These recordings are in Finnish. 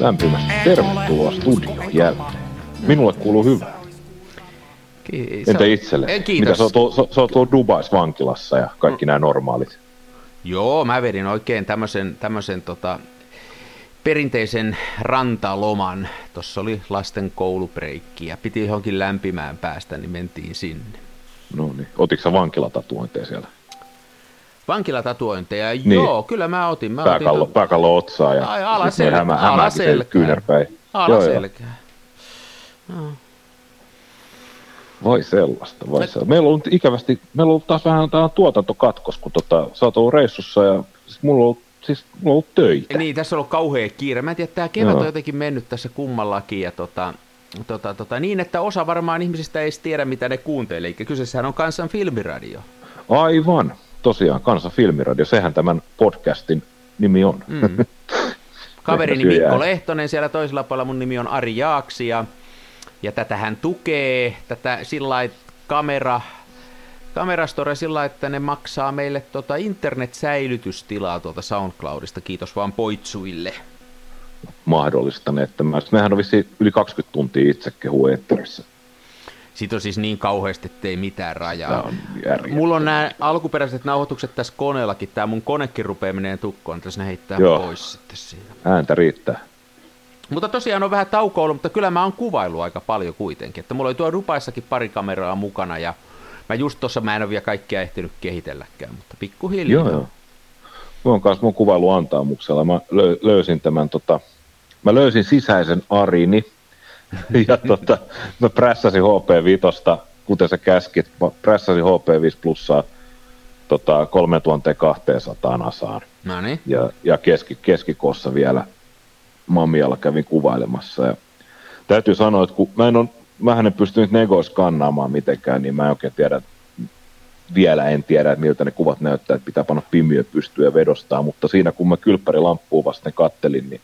lämpimästi tervetuloa studioon jälleen. Minulle kuuluu hyvää. Ki- Entä se- itselle? Eh, Mitä Kiitos. sä oot, sä, sä oot Dubais vankilassa ja kaikki nämä normaalit? Joo, mä vedin oikein tämmöisen, tämmöisen tota, perinteisen rantaloman. Tuossa oli lasten koulubreikki ja piti johonkin lämpimään päästä, niin mentiin sinne. No niin. Otitko sä vankilatatuointeja siellä? Vankilatatuointeja, Niin. joo, kyllä mä otin. Mä Pääkallo, otin pääkallo otsaa ja Ai, alaselkä- hämä, alaselkää. kyynärpäin. Joo, joo. alaselkää. Vai sellaista, sellaista. Meillä on ollut ikävästi, meillä on ollut taas vähän tämä tuotantokatkos, kun tota, sä oot ollut reissussa ja siis mulla on ollut, siis mulla on ollut töitä. Niin, tässä on ollut kauhea kiire. Mä en tiedä, tämä kevät Joo. on jotenkin mennyt tässä kummallakin. Ja tota, tota, tota, niin, että osa varmaan ihmisistä ei tiedä, mitä ne kuuntelee. Eli kyseessähän on kansan filmiradio. Aivan, tosiaan, Kansan filmiradio, sehän tämän podcastin nimi on. Mm. Kaverini Mikko. Lehtonen siellä toisella puolella, mun nimi on Ari Jaaksi ja, ja tätä hän tukee, tätä sillä kamera, kamerastore sillä että ne maksaa meille tota internet-säilytystilaa tuolta SoundCloudista, kiitos vaan poitsuille. mahdollistaneet tämän. Mehän on vissiin yli 20 tuntia itse kehu eetterissä. Siitä on siis niin kauheasti, ettei mitään Tämä rajaa. on. Mulla on nämä alkuperäiset nauhoitukset tässä koneellakin, tämä mun konekin rupeaa menee tukkoon, tässä ne heittää Joo. pois sitten siitä. Ääntä riittää. Mutta tosiaan on vähän tauko ollut, mutta kyllä mä oon kuvailu aika paljon kuitenkin. Että mulla oli tuo Dubaissakin pari kameraa mukana ja mä just tossa mä en ole vielä kaikkia ehtinyt kehitelläkään, mutta pikkuhiljaa. Joo, joo. Mä oon kanssa mun kuvailu antaamuksella. Mä lö, löysin tämän, tota, mä löysin sisäisen Arini ja tota, mä prässäsin HP5, kuten sä käskit, mä prässäsin HP5 plussaa tota, 3200 asaan. No niin. ja, ja keski, keskikossa vielä Mamialla kävin kuvailemassa. Ja täytyy sanoa, että kun mä en, on, mähän en pystynyt negois skannaamaan mitenkään, niin mä en oikein tiedä, vielä en tiedä, että miltä ne kuvat näyttää, että pitää panna pimiö pystyä vedostaa, mutta siinä kun mä kylppärilamppuun vasten kattelin, niin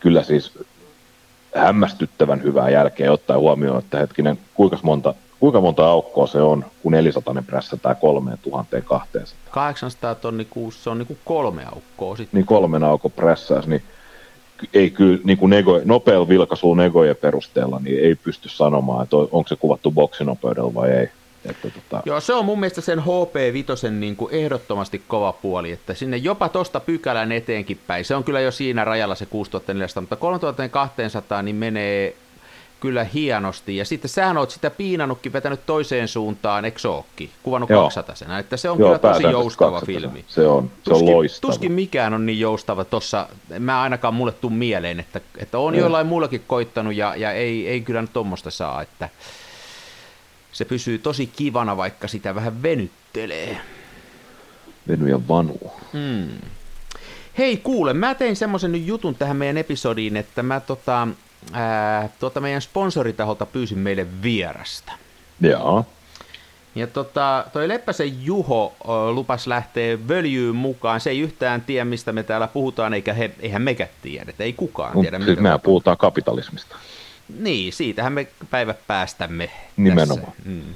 kyllä siis hämmästyttävän hyvää jälkeä ottaen huomioon, että hetkinen, kuinka monta, kuinka monta aukkoa se on, kun 400 prässätään 3200 800 tonni kuussa on niinku kolme aukkoa sitten. niin kolmen aukon prässäys, niin ei kyllä niin kuin nego, nopealla vilkaisulla negojen perusteella, niin ei pysty sanomaan, että on- onko se kuvattu boksinopeudella vai ei. Että tota, Joo, se on mun mielestä sen HP5 niin kuin ehdottomasti kova puoli, että sinne jopa tosta pykälän eteenkin päin, se on kyllä jo siinä rajalla se 6400, mutta 3200 niin menee kyllä hienosti. Ja sitten sähän oot sitä piinannutkin vetänyt toiseen suuntaan, eikö ookin? Kuvannut Joo. 200 että se on joo, kyllä tosi joustava 200. filmi. Se on, se on Tuskin, loistava. tuskin mikään on niin joustava tuossa, mä ainakaan mulle tuu mieleen, että, että on Joo. jollain muullakin koittanut ja, ja ei, ei kyllä nyt tuommoista saa, että se pysyy tosi kivana, vaikka sitä vähän venyttelee. Veny ja vanu. Mm. Hei kuule, mä tein semmoisen nyt jutun tähän meidän episodiin, että mä tota, ää, tuota meidän sponsoritaholta pyysin meille vierasta. Joo. Ja tota, toi Leppäsen Juho ö, lupas lähteä völjyyn mukaan. Se ei yhtään tiedä, mistä me täällä puhutaan, eikä he, eihän mekä tiedä. Ei kukaan tiedä, Siis mitä mehän puhutaan kapitalismista. Niin, siitähän me päivät päästämme. Nimenomaan. Tässä. Mm.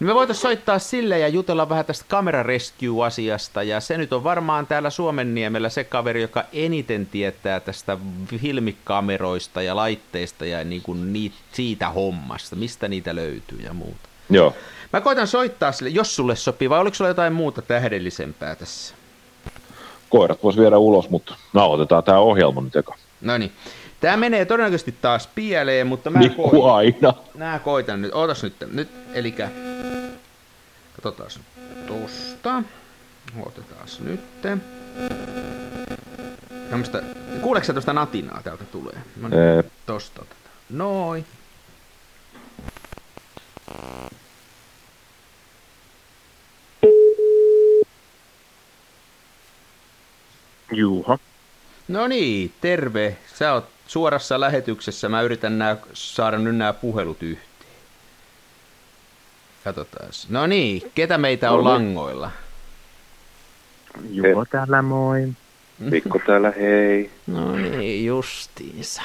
Niin me voitaisiin soittaa sille ja jutella vähän tästä Camera Rescue-asiasta, ja se nyt on varmaan täällä Suomenniemellä se kaveri, joka eniten tietää tästä filmikameroista ja laitteista ja niin kuin niit, siitä hommasta, mistä niitä löytyy ja muuta. Joo. Mä koitan soittaa sille, jos sulle sopii, vai oliko sulla jotain muuta tähdellisempää tässä? Koirat vois viedä ulos, mutta nauhoitetaan tämä ohjelma nyt eka. No niin. Tää menee todennäköisesti taas pieleen, mutta mä Niin koitan. aina. Nää koitan nyt. Ootas nyt. Nyt, elikä... Katsotaan tosta. Otetaan nyt. Tämmöstä... Kuuleeko sä tosta natinaa täältä tulee? No niin, Ee, tosta otetaan. Noin. Juha. No niin, terve. Sä oot suorassa lähetyksessä. Mä yritän nää, saada nyt nämä puhelut yhteen. Katsotaan. No niin, ketä meitä on No niin. langoilla? Juho täällä moi. Mikko täällä, hei. No niin, justiinsa.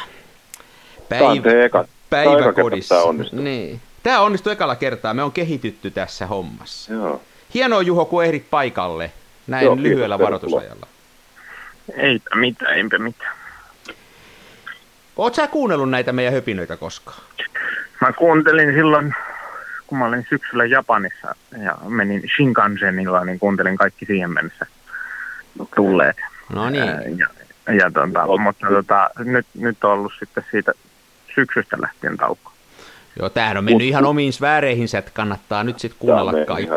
Kerta, Päiväkodissa. onnistuu. Niin. Tää onnistui ekalla kertaa. Me on kehitytty tässä hommassa. Joo. Hienoa Juho, kun ehdit paikalle. Näin Joo, lyhyellä varoitusajalla. Eipä mitään, eipä mitään. Oletko sä kuunnellut näitä meidän höpinöitä koskaan? Mä kuuntelin silloin, kun mä olin syksyllä Japanissa ja menin Shinkansenilla, niin kuuntelin kaikki siihen mennessä tulleet. No niin. Ja, ja tota, mutta tota, nyt, nyt on ollut sitten siitä syksystä lähtien tauko. Joo, tämähän on mennyt Mut, ihan omiin sfääreihinsä, että kannattaa nyt sitten kuunnella kaikki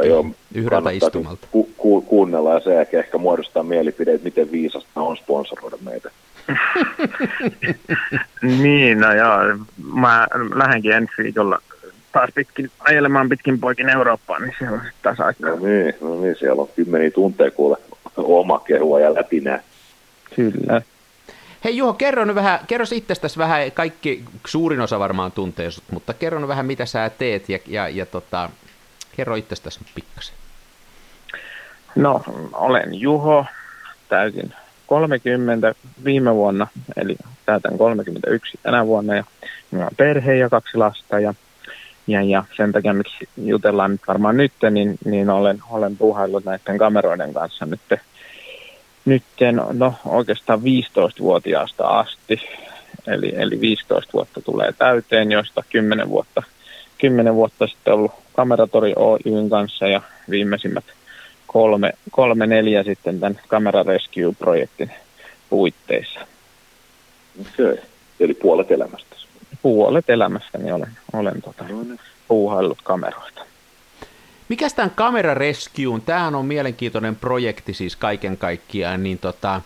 yhdeltä istumalta. Ku, ku, kuunnella ja sen jälkeen ehkä muodostaa mielipide, että miten viisasta on sponsoroida meitä. niin, no joo. Mä lähdenkin ensi viikolla taas pitkin, ajelemaan pitkin poikin Eurooppaan, niin siellä on sitten taas aikaa. No niin, no niin, siellä on kymmeniä tunteja kuule oma kehua ja läpi nää. Kyllä. Hei Juho, kerro nyt vähän, kerro itsestäsi vähän, kaikki, suurin osa varmaan tuntee sut, mutta kerro nyt vähän mitä sä teet ja, ja, ja tota, kerro itsestäsi nyt pikkasen. No, olen Juho, täysin 30 viime vuonna, eli täytän 31 tänä vuonna ja minulla on perhe ja kaksi lasta ja, ja, ja sen takia, miksi jutellaan nyt varmaan nyt, niin, niin olen, olen puhaillut näiden kameroiden kanssa nyt nyt no oikeastaan 15-vuotiaasta asti, eli, eli 15 vuotta tulee täyteen, joista 10 vuotta, 10 vuotta sitten ollut Kameratori Oyn kanssa ja viimeisimmät kolme, kolme neljä sitten tämän Camera Rescue-projektin puitteissa. Okei, okay. eli puolet elämästä. Puolet elämästäni olen, olen tota, no niin. puuhaillut kameroita. Mikäs tämän Camera Rescue, tämähän on mielenkiintoinen projekti siis kaiken kaikkiaan, niin tota,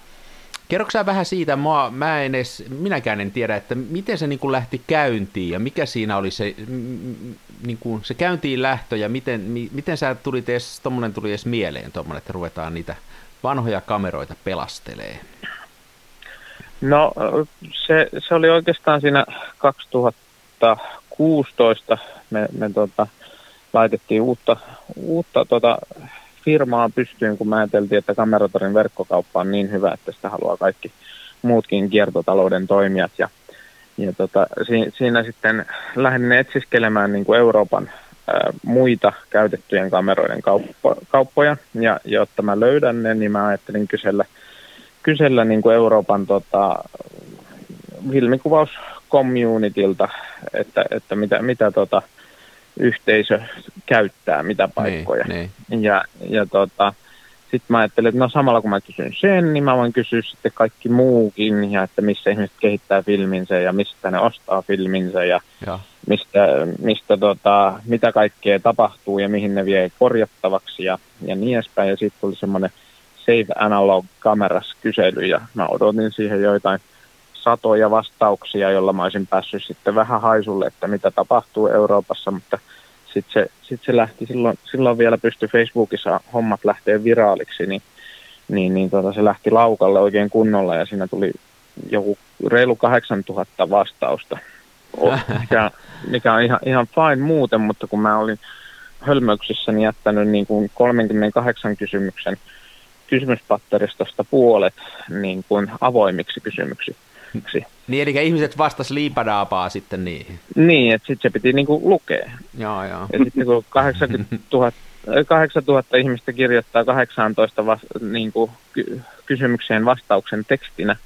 kerroksä vähän siitä, mä, mä en edes, minäkään en tiedä, että miten se niin kuin lähti käyntiin ja mikä siinä oli se, niin kuin se käyntiin lähtö ja miten, miten sä tulit edes, tommonen tuli edes mieleen tommonen, että ruvetaan niitä vanhoja kameroita pelastelee? No se, se oli oikeastaan siinä 2016, me, me tota, laitettiin uutta, uutta tota firmaa pystyyn, kun mä ajateltiin, että kameratorin verkkokauppa on niin hyvä, että sitä haluaa kaikki muutkin kiertotalouden toimijat. Ja, ja tota, si, siinä sitten lähdin etsiskelemään niin kuin Euroopan ää, muita käytettyjen kameroiden kauppo, kauppoja, ja jotta mä löydän ne, niin mä ajattelin kysellä, kysellä niin kuin Euroopan tota, filmikuvaus communitylta, että, että mitä, mitä tota, yhteisö käyttää, mitä niin, paikkoja. Niin, niin. Ja, ja tota, sitten mä ajattelin, että no samalla kun mä kysyn sen, niin mä voin kysyä sitten kaikki muukin, ja että missä ihmiset kehittää filminsä ja mistä ne ostaa filminsä ja, ja. mistä, mistä tota, mitä kaikkea tapahtuu ja mihin ne vie korjattavaksi ja, ja niin edespäin. Ja sitten tuli semmoinen Save Analog Cameras kysely ja mä odotin siihen joitain satoja vastauksia, joilla mä olisin päässyt sitten vähän haisulle, että mitä tapahtuu Euroopassa, mutta sitten se, sit se lähti, silloin, silloin vielä pystyi Facebookissa hommat lähteä viraaliksi, niin, niin, niin tota, se lähti laukalle oikein kunnolla ja siinä tuli joku reilu 8000 vastausta, mikä, mikä on ihan, ihan fine muuten, mutta kun mä olin hölmöyksissäni jättänyt niin kuin 38 kysymyksen kysymyspatteristosta puolet niin kuin avoimiksi kysymyksiksi yksi. Niin, eli ihmiset vastas liipadaapaa sitten niihin. Niin, että sitten se piti niinku lukea. Joo, joo. Ja sitten kun 80 000, 8000 ihmistä kirjoittaa 18 vas, niinku, ky- kysymykseen vastauksen tekstinä,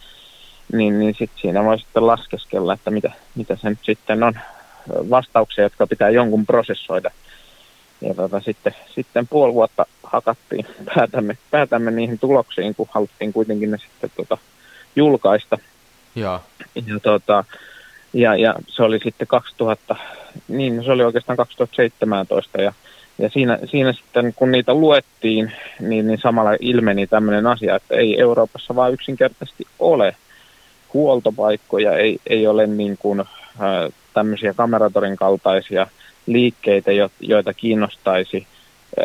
niin, niin sitten siinä voi sitten laskeskella, että mitä, mitä se nyt sitten on vastauksia, jotka pitää jonkun prosessoida. Ja tota, sitten, sitten puoli vuotta hakattiin päätämme, päätämme niihin tuloksiin, kun haluttiin kuitenkin ne sitten tota, julkaista. Ja, ja, tota, ja, ja se oli sitten 2000, niin se oli oikeastaan 2017 ja, ja siinä, siinä sitten kun niitä luettiin, niin, niin samalla ilmeni tämmöinen asia, että ei Euroopassa vaan yksinkertaisesti ole huoltopaikkoja, ei, ei ole niin kuin, äh, tämmöisiä kameratorin kaltaisia liikkeitä, jo, joita kiinnostaisi äh,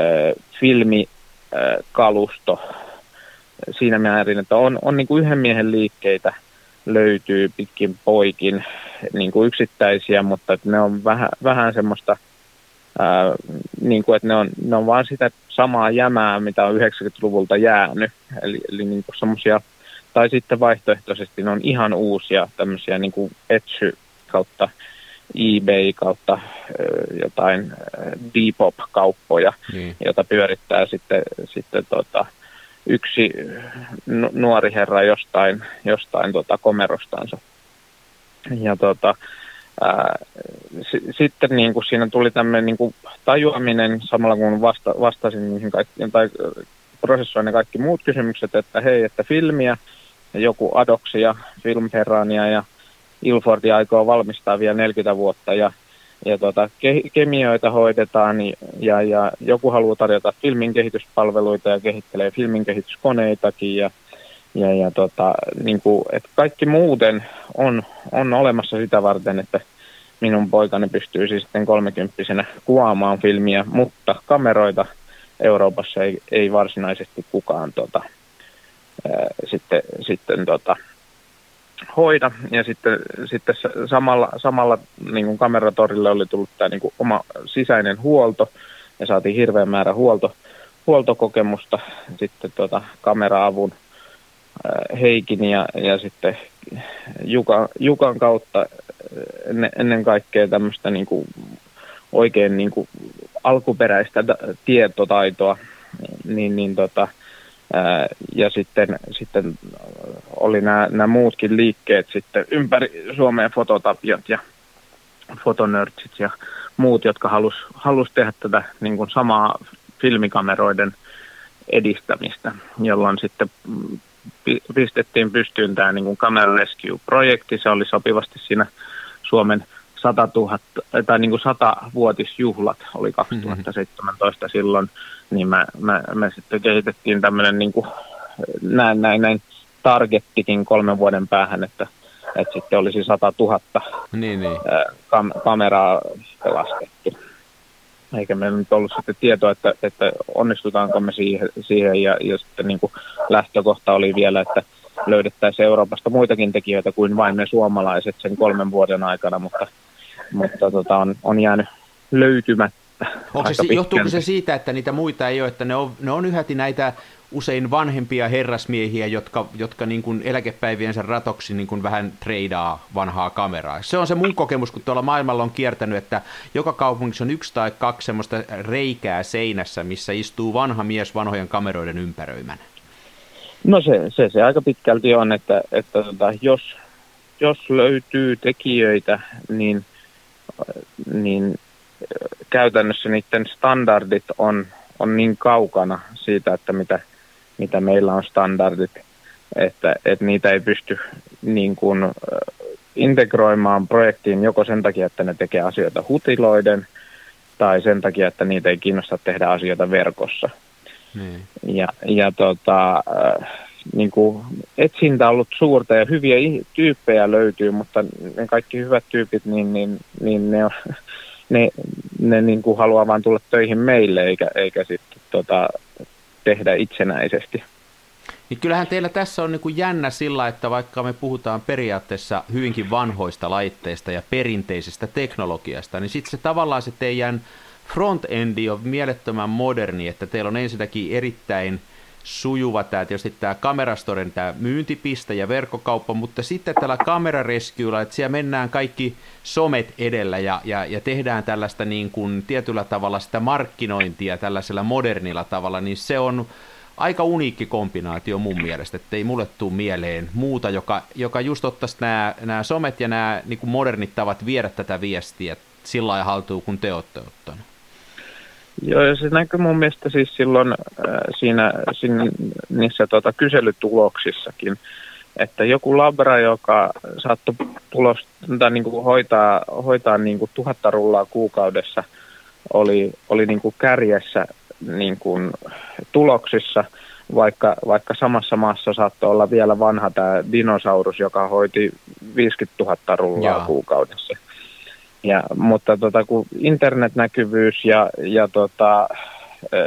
filmikalusto siinä määrin, että on, on niin kuin yhden miehen liikkeitä – löytyy pitkin poikin niin kuin yksittäisiä, mutta että ne on vähän, vähän semmoista, ää, niin kuin, että ne on, ne on vaan sitä samaa jämää, mitä on 90-luvulta jäänyt. Eli, eli niin kuin semmoisia, tai sitten vaihtoehtoisesti ne on ihan uusia tämmöisiä niin kuin Etsy kautta eBay kautta jotain Depop-kauppoja, niin. jota pyörittää sitten, sitten tota, yksi nuori herra jostain, jostain tota komerostansa. Ja tota, ää, s- sitten niin kuin siinä tuli tämmöinen niin kuin tajuaminen samalla kun vasta, vastasin niihin kaikkiin, tai prosessoin ne kaikki muut kysymykset, että hei, että filmiä, joku Adoksia, Filmperania ja Ilfordi aikoo valmistaa vielä 40 vuotta ja, ja tota, ke, kemioita hoidetaan ja, ja joku haluaa tarjota filmin kehityspalveluita ja kehittelee filmin kehityskoneitakin ja, ja, ja tota, niin kuin, että kaikki muuten on, on olemassa sitä varten, että minun poikani pystyy siis sitten kolmekymppisenä kuvaamaan filmiä, mutta kameroita Euroopassa ei, ei varsinaisesti kukaan tota, ää, sitten, sitten tota, hoida. Ja sitten, sitten samalla, samalla niin kuin kameratorille oli tullut tämä niin kuin oma sisäinen huolto. Ja saatiin hirveän määrä huolto, huoltokokemusta. Sitten tota, kameraavun Heikin ja, ja sitten Jukan, Jukan kautta ennen, ennen kaikkea tämmöistä niin kuin oikein niin kuin alkuperäistä tietotaitoa, niin, niin tota, ja sitten, sitten oli nämä, nämä muutkin liikkeet sitten ympäri Suomeen fototapiot ja fotonörtsit ja muut, jotka halus, halus tehdä tätä niin kuin samaa filmikameroiden edistämistä, jolloin sitten pistettiin pystyyn tämä niin kuin Camera Rescue-projekti. Se oli sopivasti siinä Suomen 100 000, tai niin kuin 100-vuotisjuhlat oli 2017 mm-hmm. silloin, niin mä, mä, me sitten kehitettiin tämmöinen niin kuin, näin, näin, näin targettikin kolmen vuoden päähän, että, että sitten olisi 100 000 niin, niin. Kam- kameraa pelastettu. Eikä meillä nyt ollut sitten tietoa, että, että onnistutaanko me siihen, siihen ja, ja sitten niin kuin lähtökohta oli vielä, että löydettäisiin Euroopasta muitakin tekijöitä kuin vain me suomalaiset sen kolmen vuoden aikana, mutta, mutta tota, on, on jäänyt löytymättä. Onko se, johtuuko se siitä, että niitä muita ei ole, että ne on, ne on yhäti näitä usein vanhempia herrasmiehiä, jotka, jotka niin kuin eläkepäiviensä ratoksi niin kuin vähän treidaa vanhaa kameraa. Se on se mun kokemus, kun tuolla maailmalla on kiertänyt, että joka kaupungissa on yksi tai kaksi semmoista reikää seinässä, missä istuu vanha mies vanhojen kameroiden ympäröimänä. No se, se, se aika pitkälti on, että, että tota, jos, jos löytyy tekijöitä, niin, niin käytännössä niiden standardit on, on niin kaukana siitä, että mitä, mitä meillä on standardit, että, että niitä ei pysty niin kuin, integroimaan projektiin joko sen takia, että ne tekee asioita hutiloiden, tai sen takia, että niitä ei kiinnosta tehdä asioita verkossa. Niin. Ja, ja tota, niin kuin etsintä ollut suurta ja hyviä tyyppejä löytyy, mutta ne kaikki hyvät tyypit, niin, niin, niin ne, on, ne, ne niin kuin haluaa vaan tulla töihin meille eikä, eikä sitten tota, tehdä itsenäisesti. Niin kyllähän teillä tässä on niin kuin jännä sillä, että vaikka me puhutaan periaatteessa hyvinkin vanhoista laitteista ja perinteisestä teknologiasta, niin sitten se tavallaan se teidän front-endi on mielettömän moderni, että teillä on ensinnäkin erittäin sujuva tämä tietysti tämä kamerastoren tämä myyntipiste ja verkkokauppa, mutta sitten tällä kamerarescuella, että siellä mennään kaikki somet edellä ja, ja, ja tehdään tällaista niin kuin tietyllä tavalla sitä markkinointia tällaisella modernilla tavalla, niin se on aika uniikki kombinaatio mun mielestä, että ei mulle tule mieleen muuta, joka, joka just ottaisi nämä, nämä somet ja nämä niin kuin modernit tavat viedä tätä viestiä sillä lailla haltuun, kun te olette ottanut. Joo, ja se näkyy mun mielestä siis silloin äh, siinä, siinä niissä tota, kyselytuloksissakin, että joku labra, joka saattoi tulos, tai niin kuin hoitaa, hoitaa niin kuin tuhatta rullaa kuukaudessa, oli, oli niin kuin kärjessä niin kuin tuloksissa, vaikka, vaikka samassa maassa saattoi olla vielä vanha tämä dinosaurus, joka hoiti 50 000 rullaa Jaa. kuukaudessa. Ja, mutta tota, kun internetnäkyvyys ja, ja tota, äh,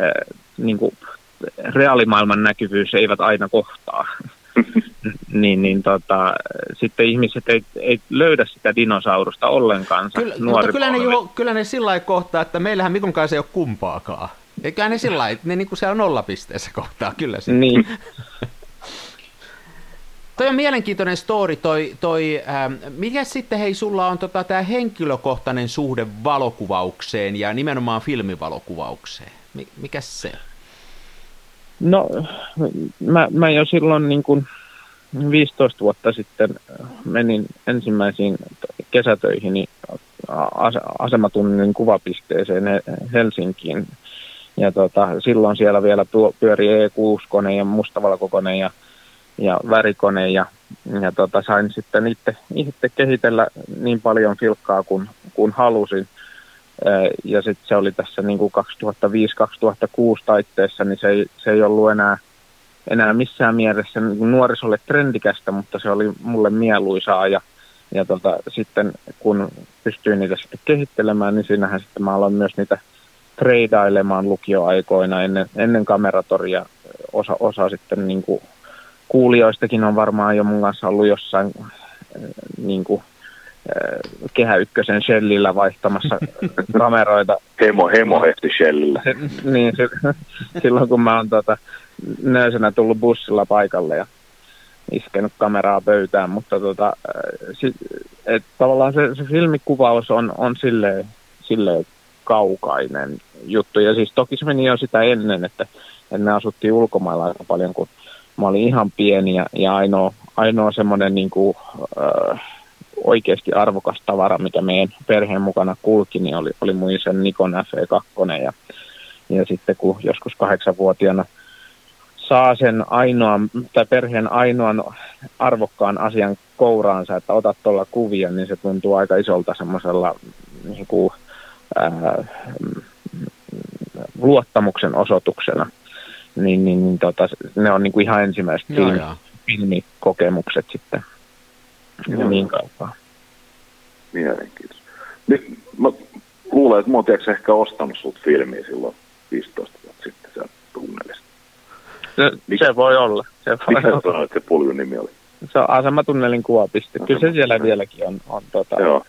äh, niin kuin reaalimaailman näkyvyys eivät aina kohtaa, niin, niin tota, sitten ihmiset ei, ei löydä sitä dinosaurusta ollenkaan. Kyllä, mutta kyllä ne, jo, kyllä ne sillä kohtaa, että meillähän Mikon kanssa ei ole kumpaakaan. Eikä ne sillä lailla, ne niin kuin siellä nollapisteessä kohtaa, kyllä se. Niin. Toi on mielenkiintoinen story, toi, toi ähm, mikä sitten hei sulla on tota, tämä henkilökohtainen suhde valokuvaukseen ja nimenomaan filmivalokuvaukseen? Mikä se? No, mä, mä jo silloin niin kun 15 vuotta sitten menin ensimmäisiin kesätöihin asematunnin kuvapisteeseen Helsinkiin. Ja tota, silloin siellä vielä pyöri E6-kone ja mustavalkokone ja, ja värikone ja, ja tota, sain sitten itse, itse kehitellä niin paljon filkkaa kuin, kuin halusin. Ja sitten se oli tässä niin kuin 2005-2006 taitteessa, niin se ei, se ei ollut enää – enää missään mielessä niin nuorisolle trendikästä, mutta se oli mulle mieluisaa ja, ja tota, sitten kun pystyin niitä sitten kehittelemään, niin siinähän sitten mä aloin myös niitä treidailemaan lukioaikoina ennen, ennen kameratoria. Osa, osa sitten niin kuin kuulijoistakin on varmaan jo mun kanssa ollut jossain niin kuin, Kehä Ykkösen Shellillä vaihtamassa kameroita. Hemo, hemohehti Shellillä. niin, silloin kun mä oon tota, nöysänä tullut bussilla paikalle ja iskenyt kameraa pöytään, mutta tota, sit, et tavallaan se, se filmikuvaus on, on silleen, silleen kaukainen juttu. Ja siis toki se meni jo sitä ennen, että, että me asuttiin ulkomailla aika paljon, kun mä olin ihan pieni ja, ja ainoa, ainoa semmoinen niin kuin, äh, oikeasti arvokas tavara, mikä meidän perheen mukana kulki, niin oli, oli mun isän Nikon FE2. Ja, ja sitten kun joskus kahdeksanvuotiaana saa sen ainoan, tai perheen ainoan arvokkaan asian kouraansa, että otat tuolla kuvia, niin se tuntuu aika isolta semmoisella niin kuin, ää, luottamuksen osoituksena. Niin, niin, niin tota, ne on niin kuin ihan ensimmäiset film, filmikokemukset sitten. Joo. Niin kauan. Mielenkiintoista. Niin, mä luulen, että mä oon ehkä ostanut sut filmiä silloin 15 vuotta sitten siellä tunnelista. Se, Mikä, se voi olla. Se voi mikä olla. sanoit, se puljun nimi oli? Se on asematunnelin kuvapiste. Kyllä se siellä vieläkin on, on tota, Joo.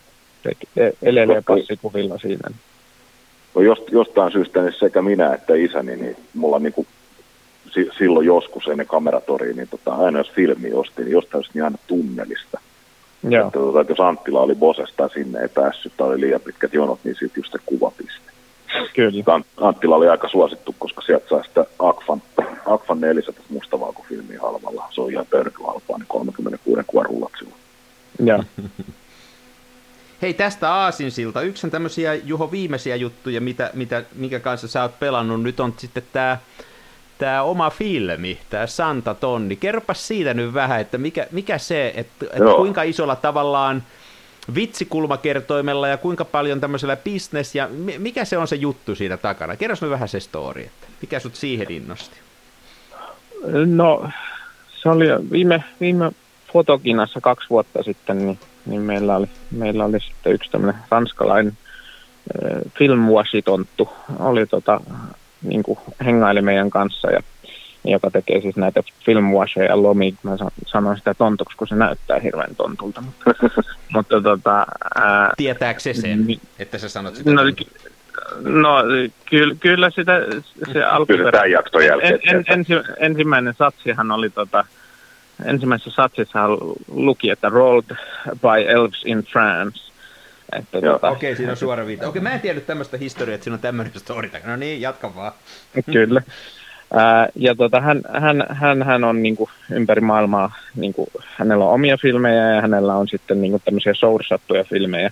E- elelee passikuvilla siinä. No jost, jostain syystä niin sekä minä että isäni, niin mulla niin silloin joskus ennen kameratoriin, niin tota, aina jos filmi ostin, niin jostain niin aina tunnelista. Joo. Että, tota, että jos Anttila oli Bosesta sinne ei päässyt tai oli liian pitkät jonot, niin sitten just se kuvapiste. Kyllä. Anttila oli aika suosittu, koska sieltä sai sitä Akfan, Akfan 400 mustavalkofilmiä halvalla. Se on ihan pörky halpaa, niin 36 kuorullat silloin. Joo. Hei, tästä Aasinsilta. Yksi on tämmöisiä, Juho, viimeisiä juttuja, mitä, mitä, mikä kanssa sä oot pelannut. Nyt on sitten tämä tämä oma filmi, tämä Santa Tonni. Kerropas siitä nyt vähän, että mikä, mikä se, että, että kuinka isolla tavallaan vitsikulmakertoimella ja kuinka paljon tämmöisellä business ja mikä se on se juttu siinä takana? Kerros nyt vähän se story, että mikä sut siihen innosti? No, se oli viime, viime fotokinassa kaksi vuotta sitten, niin, niin meillä, oli, meillä oli sitten yksi tämmöinen ranskalainen äh, filmwashitonttu, oli tota, niin kuin hengaili meidän kanssa ja joka tekee siis näitä filmwasheja lomi. Mä sanoin sitä tontuksi, kun se näyttää hirveän tontulta. Mutta, mutta tota, ää, Tietääkö se sen, niin, että sä sanot sitä? No, no kyllä, kyllä sitä se alkuperä... jälkeen. En, en, ensi, ensimmäinen satsihan oli tota, ensimmäisessä satsissa luki, että Rolled by Elves in France. Että tota... Okei, siinä on suora viita. Okei, mä en tiedä tämmöistä historiaa, että siinä on tämmöinen story. No niin, jatka vaan. Kyllä. Ää, ja tota, hän, hän, hän, hän on niin kuin, ympäri maailmaa, niin kuin, hänellä on omia filmejä ja hänellä on sitten niin kuin, tämmöisiä soursattuja filmejä.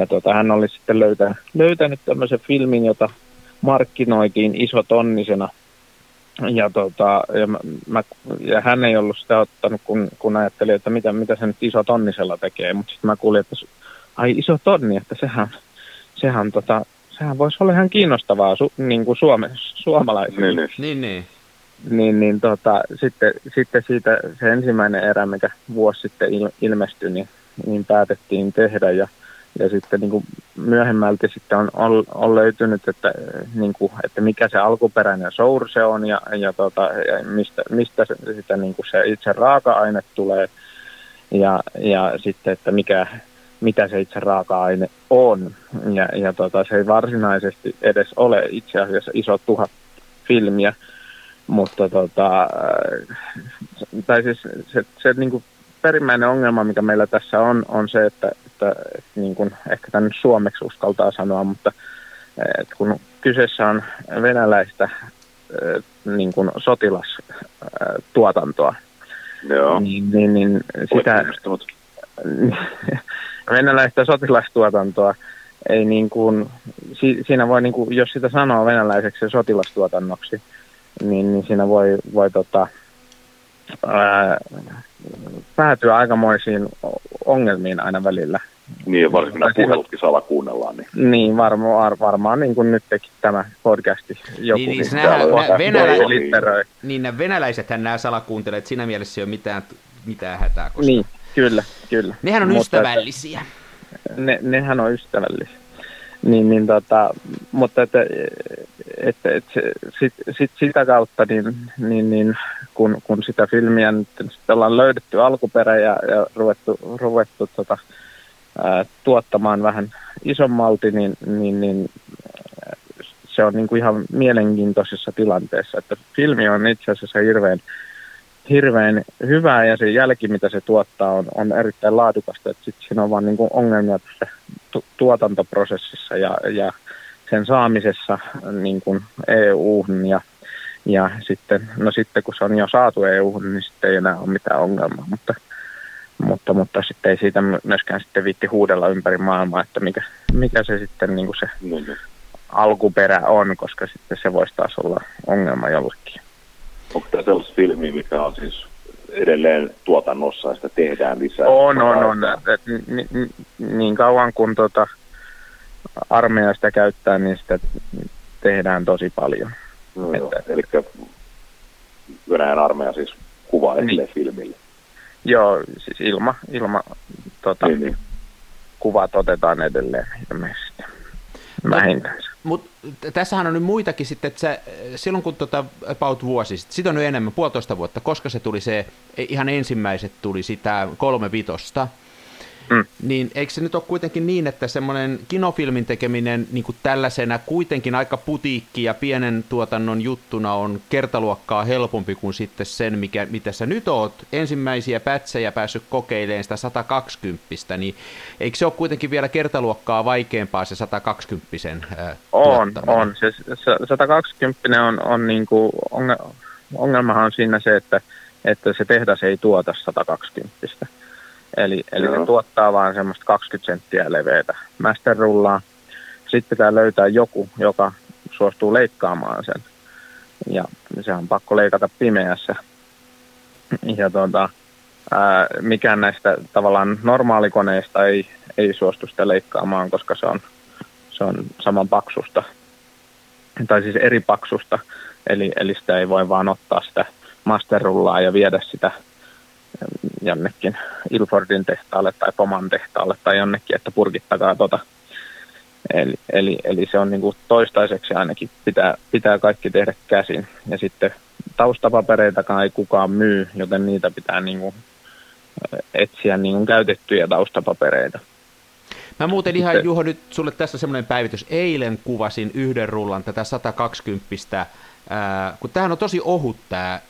Ja tota, hän oli sitten löytänyt, löytänyt tämmöisen filmin, jota markkinoitiin isotonnisena. Ja, tota, ja, mä, mä, ja hän ei ollut sitä ottanut, kun, kun ajattelin, että mitä, mitä se nyt isotonnisella tekee. Mutta sitten mä kuulin, että ai iso tonni, että sehän, sehän tota, sehän voisi olla ihan kiinnostavaa su, niin kuin Suome, suomalaisille. Niin, niin. niin, niin. Niin, niin tota, sitten, sitten siitä se ensimmäinen erä, mikä vuosi sitten il, ilmestyi, niin, niin päätettiin tehdä ja, ja sitten niin kuin myöhemmälti sitten on, on, on löytynyt, että, niin kuin, että mikä se alkuperäinen source on ja, ja, tota, ja mistä, mistä se, sitä, niin kuin se itse raaka-aine tulee ja, ja sitten, että mikä, mitä se itse raaka-aine on. Ja, ja tota, se ei varsinaisesti edes ole itse asiassa iso tuhat filmiä, mutta tota, äh, tai siis se, se niin kuin perimmäinen ongelma, mikä meillä tässä on, on se, että, että, että niin kuin, ehkä tämän suomeksi uskaltaa sanoa, mutta että kun kyseessä on venäläistä äh, niin kuin sotilastuotantoa, Joo. Niin, niin, niin sitä venäläistä sotilastuotantoa ei niin kuin, si, siinä voi, niin kuin, jos sitä sanoo venäläiseksi sotilastuotannoksi, niin, niin siinä voi, voi tota, ää, päätyä aikamoisiin ongelmiin aina välillä. Niin, varsinkin nämä puhelutkin kuunnellaan. Niin, niin varmaan, varmaan niin kuin nyt teki tämä podcasti. Joku, niin, niin, nämä, nämä, venälä... niin, nämä venäläisethän nämä salakuuntelijat, siinä mielessä ei ole mitään, mitään hätää. Koska... Niin, kyllä, kyllä. Nehän on Mutta, ystävällisiä. Ne, nehän on ystävällisiä. Niin, niin tota, mutta että, että, että sit, sit sitä kautta, niin, niin, niin kun, kun sitä filmiä nyt ollaan löydetty alkuperä ja, ja ruvettu, ruvettu tota, ää, tuottamaan vähän isommalti, niin, niin, niin se on niin kuin ihan mielenkiintoisessa tilanteessa, että filmi on itse asiassa hirveän, hirveän hyvää ja se jälki, mitä se tuottaa, on, on erittäin laadukasta. Sitten siinä on vaan niin kuin ongelmia tässä tu- tuotantoprosessissa ja, ja sen saamisessa niin kuin EU-hun ja, ja sitten, no sitten kun se on jo saatu EU-hun, niin sitten ei enää ole mitään ongelmaa, mutta, mutta, mutta sitten ei siitä myöskään sitten viitti huudella ympäri maailmaa, että mikä, mikä se sitten niin kuin se alkuperä on, koska sitten se voisi taas olla ongelma jollekin. Onko tämä sellaista filmiä, mikä on siis edelleen tuotannossa ja sitä tehdään lisää? On, on, on. Niin, niin kauan kuin tota, armeija sitä käyttää, niin sitä tehdään tosi paljon. No että, eli Venäjän armeija siis kuvaa niin. filmille. Joo, siis ilma, ilma tota, niin, niin. kuvat otetaan edelleen ilmeisesti. Vähintään. Mutta tässähän on nyt muitakin sitten, että se, silloin kun tota about vuosi sitten, siitä on nyt enemmän, puolitoista vuotta, koska se tuli se, ihan ensimmäiset tuli sitä kolme vitosta, Mm. Niin eikö se nyt ole kuitenkin niin, että semmoinen kinofilmin tekeminen niin kuin tällaisena kuitenkin aika putiikki ja pienen tuotannon juttuna on kertaluokkaa helpompi kuin sitten sen, mikä, mitä sä nyt oot ensimmäisiä pätsejä päässyt kokeilemaan sitä 120, niin eikö se ole kuitenkin vielä kertaluokkaa vaikeampaa se 120 äh, On, on. Se, se 120 on, on niin kuin, ongelmahan on siinä se, että, että se tehdas ei tuota 120. Eli, eli ne tuottaa vain semmoista 20 senttiä leveitä mästerrullaa. Sitten pitää löytää joku, joka suostuu leikkaamaan sen. Ja se on pakko leikata pimeässä. Ja tuota, ää, mikään näistä tavallaan normaalikoneista ei, ei suostu sitä leikkaamaan, koska se on, se on saman paksusta. Tai siis eri paksusta. Eli, eli sitä ei voi vaan ottaa sitä masterrullaa ja viedä sitä jonnekin Ilfordin tehtaalle tai Poman tehtaalle tai jonnekin, että purkittakaa tota. Eli, eli, eli se on niin kuin toistaiseksi ainakin pitää, pitää kaikki tehdä käsin. Ja sitten taustapapereitakaan ei kukaan myy, joten niitä pitää niin kuin etsiä niin kuin käytettyjä taustapapereita. Mä muuten ihan, Sitten... Juho, nyt sulle tässä semmoinen päivitys. Eilen kuvasin yhden rullan tätä 120 Ää, kun tämähän on tosi ohut tämä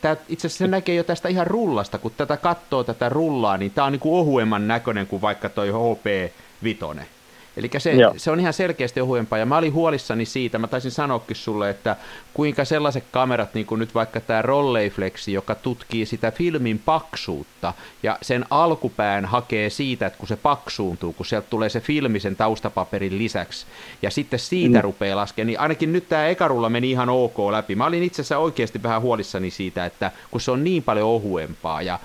tämä, itse asiassa se näkee jo tästä ihan rullasta, kun tätä katsoo tätä rullaa, niin tämä on niin kuin ohuemman näköinen kuin vaikka toi HP Vitonen. Eli se, se on ihan selkeästi ohuempaa, ja mä olin huolissani siitä, mä taisin sanoakin sulle, että kuinka sellaiset kamerat, niin kuin nyt vaikka tämä Rolleiflexi, joka tutkii sitä filmin paksuutta, ja sen alkupään hakee siitä, että kun se paksuuntuu, kun sieltä tulee se filmi sen taustapaperin lisäksi, ja sitten siitä mm. rupeaa laskemaan, niin ainakin nyt tämä ekarulla meni ihan ok läpi. Mä olin itse asiassa oikeasti vähän huolissani siitä, että kun se on niin paljon ohuempaa, ja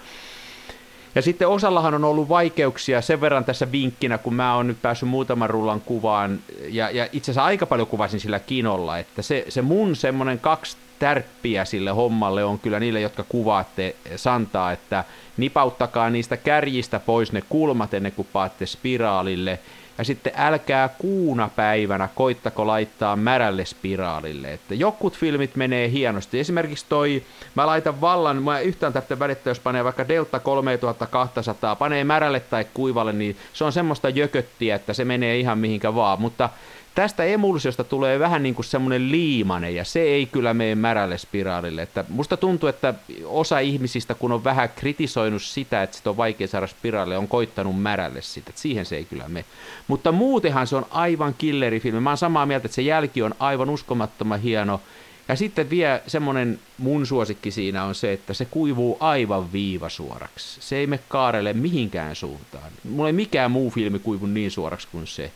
ja sitten osallahan on ollut vaikeuksia sen verran tässä vinkkinä, kun mä oon nyt päässyt muutaman rullan kuvaan, ja, ja itse asiassa aika paljon kuvasin sillä kinolla, että se, se mun semmoinen kaksi tärppiä sille hommalle on kyllä niille, jotka kuvaatte Santaa, että nipauttakaa niistä kärjistä pois ne kulmat ennen kuin paatte spiraalille, ja sitten älkää kuuna päivänä koittako laittaa märälle spiraalille. Että jokut filmit menee hienosti. Esimerkiksi toi, mä laitan vallan, mä yhtään tätä välittää, jos panee vaikka Delta 3200, panee märälle tai kuivalle, niin se on semmoista jököttiä, että se menee ihan mihinkä vaan. Mutta tästä emulsiosta tulee vähän niin kuin semmoinen liimane, ja se ei kyllä mene märälle spiraalille. Että musta tuntuu, että osa ihmisistä, kun on vähän kritisoinut sitä, että sitä on vaikea saada spiraalille, on koittanut märälle sitä, että siihen se ei kyllä mene. Mutta muutenhan se on aivan killerifilmi. Mä oon samaa mieltä, että se jälki on aivan uskomattoman hieno, Ja sitten vielä semmoinen mun suosikki siinä on se, että se kuivuu aivan viivasuoraksi. Se ei me kaarelle mihinkään suuntaan. Mulla ei mikään muu filmi kuivu niin suoraksi kuin se.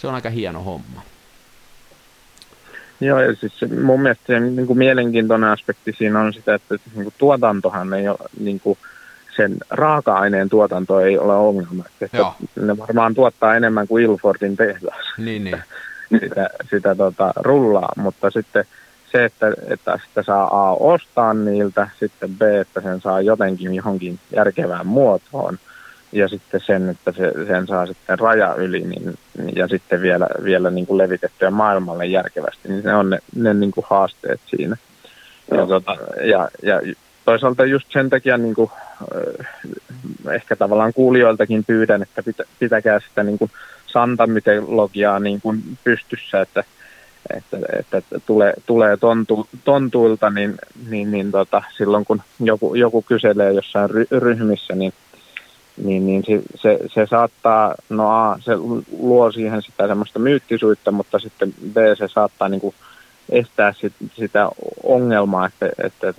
Se on aika hieno homma. Joo, ja siis mun mielestä se niin kuin mielenkiintoinen aspekti siinä on sitä, että niin kuin tuotantohan ei ole, niin kuin, sen raaka-aineen tuotanto ei ole ongelma. Että Joo. ne varmaan tuottaa enemmän kuin Ilfordin tehdas. Niin, niin. sitä sitä tota, rullaa, mutta sitten se, että, että sitä saa A ostaa niiltä, sitten B, että sen saa jotenkin johonkin järkevään muotoon, ja sitten sen, että se, sen saa sitten raja yli niin, ja sitten vielä, vielä niin kuin levitettyä maailmalle järkevästi, niin ne on ne, ne niin kuin haasteet siinä. Ja, tota, ja, ja toisaalta just sen takia niin kuin, ehkä tavallaan kuulijoiltakin pyydän, että pitä, pitäkää sitä niin kuin santamytologiaa niin kuin pystyssä, että, että, että, että tulee, tulee tontu, tontuilta, niin, niin, niin tota, silloin kun joku, joku kyselee jossain ry, ryhmissä, niin, niin, niin se, se, se saattaa, no A, se luo siihen sitä semmoista myyttisuutta, mutta sitten B, se saattaa niin kuin estää sit, sitä ongelmaa, että, että,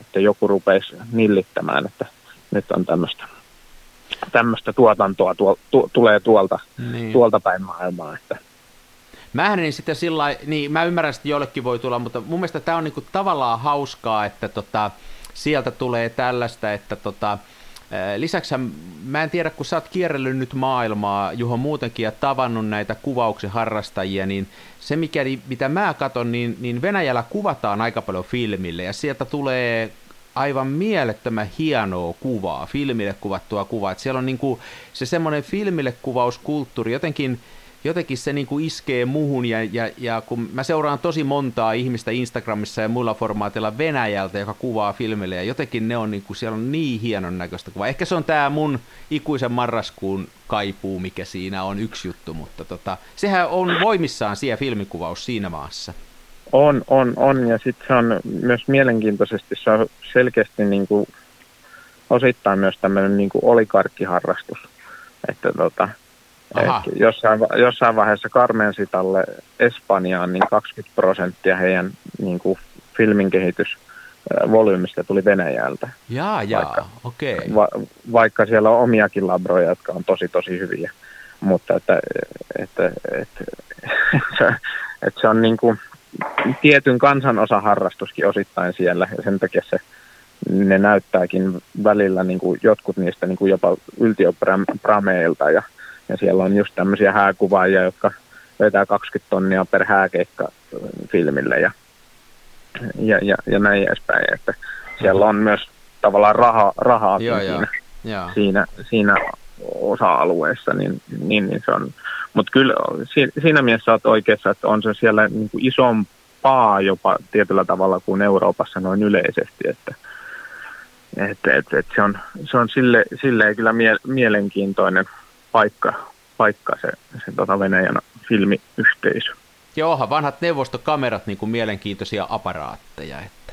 että joku rupeisi nillittämään, että nyt on tämmöistä tämmöistä tuotantoa tuo, tu, tulee tuolta, niin. tuolta päin maailmaa. Että. Mä niin sitten sillä niin mä ymmärrän, että jollekin voi tulla, mutta mun mielestä tämä on niinku tavallaan hauskaa, että tota, sieltä tulee tällaista, että tota, Lisäksi mä en tiedä, kun sä oot kierrellyt nyt maailmaa, Juho muutenkin, ja tavannut näitä kuvauksen harrastajia, niin se mikä, mitä mä katson, niin, niin Venäjällä kuvataan aika paljon filmille, ja sieltä tulee aivan mielettömän hienoa kuvaa, filmille kuvattua kuvaa. Että siellä on niin kuin se semmoinen filmille kuvauskulttuuri, jotenkin, jotenkin se niin kuin iskee muhun ja, ja, ja kun mä seuraan tosi montaa ihmistä Instagramissa ja muilla formaatilla Venäjältä, joka kuvaa filmille ja jotenkin ne on niin kuin, siellä on niin hienon näköistä kuvaa. Ehkä se on tämä mun ikuisen marraskuun kaipuu, mikä siinä on yksi juttu, mutta tota, sehän on voimissaan siellä filmikuvaus siinä maassa. On, on, on. Ja sitten se on myös mielenkiintoisesti, se on selkeästi niin kuin, osittain myös tämmöinen niin kuin olikarkkiharrastus. Että tota, jossain, jossain vaiheessa Carmen Sitalle Espanjaan niin 20 prosenttia heidän niin kuin, filmin kehitys volyymista tuli Venäjältä. Jaa, jaa, vaikka, okei. Okay. Va, vaikka siellä on omiakin labroja, jotka on tosi, tosi hyviä. Mutta että, että, että, että, että se on niin kuin, tietyn kansanosa harrastuskin osittain siellä ja sen takia se, ne näyttääkin välillä niin kuin jotkut niistä niin kuin jopa yltioprameilta ja, ja siellä on just tämmöisiä hääkuvaajia, jotka vetää 20 tonnia per hääkeikka filmille ja, ja, ja, ja näin edespäin, että siellä on myös tavallaan raha, rahaa joo, siinä, joo. siinä, siinä osa-alueessa, niin, niin, niin se on. Mutta kyllä siinä mielessä olet oikeassa, että on se siellä niin kuin isompaa jopa tietyllä tavalla kuin Euroopassa noin yleisesti, että et, et, et se on, se on sille, silleen kyllä mie, mielenkiintoinen paikka, paikka se, se tota Venäjän filmiyhteisö. Joo, vanhat neuvostokamerat niin kuin mielenkiintoisia aparaatteja, että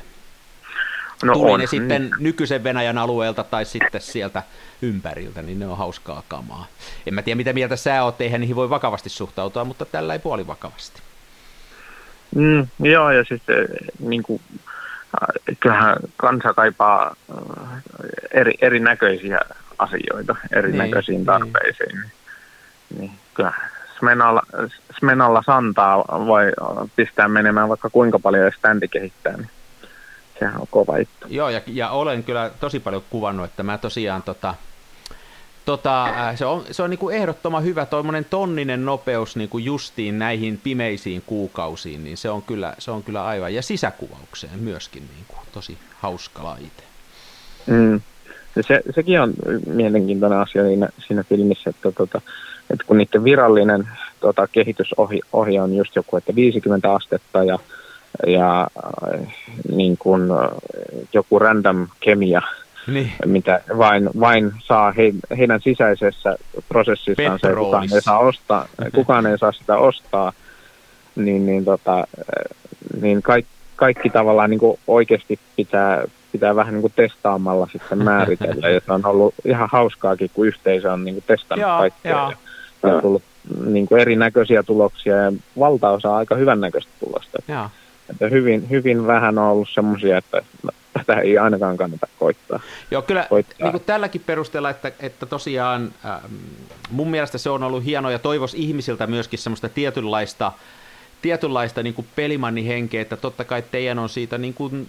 no tuli on, ne sitten niin. nykyisen Venäjän alueelta tai sitten sieltä ympäriltä, niin ne on hauskaa kamaa. En mä tiedä, mitä mieltä sä oot, eihän niihin voi vakavasti suhtautua, mutta tällä ei puoli vakavasti. Mm, joo, ja sitten niin kuin, äh, kyllähän kansa kaipaa äh, eri, erinäköisiä asioita erinäköisiin niin, tarpeisiin. Niin, niin kyllä Smenalla, Smenalla santaa vai pistää menemään vaikka kuinka paljon standi kehittää, niin sehän on kova juttu. Joo, ja, ja olen kyllä tosi paljon kuvannut, että mä tosiaan tota, tota, äh, se on, se on niin kuin ehdottoman hyvä toimonen tonninen nopeus niin kuin justiin näihin pimeisiin kuukausiin, niin se on kyllä, se on kyllä aivan, ja sisäkuvaukseen myöskin niin kuin, tosi hauska laite. Mm. Se, sekin on mielenkiintoinen asia siinä, siinä filmissä, että, tota, että kun niiden virallinen tota, kehitysohje on just joku, että 50 astetta ja ja niin kuin äh, joku random kemia, niin. mitä vain, vain saa he, heidän sisäisessä prosessissaan se, kukaan ei saa, ostaa, kukaan ei saa sitä ostaa, niin, niin, tota, niin kaikki, kaikki tavallaan niin oikeasti pitää, pitää vähän niin kuin testaamalla sitten määritellä, ja se on ollut ihan hauskaakin, kun yhteisö on niin kuin testannut Joo, kaikkea. Ja, ja on tullut niin kuin erinäköisiä tuloksia ja valtaosa aika hyvännäköistä tulosta. Joo. että hyvin, hyvin vähän on ollut semmoisia, että tätä ei ainakaan kannata koittaa. Joo, kyllä koittaa. Niin kuin tälläkin perusteella, että, että tosiaan äh, mun mielestä se on ollut hienoa ja toivos ihmisiltä myöskin semmoista tietynlaista tietynlaista niin kuin pelimannihenkeä, että totta kai teidän on siitä niin kuin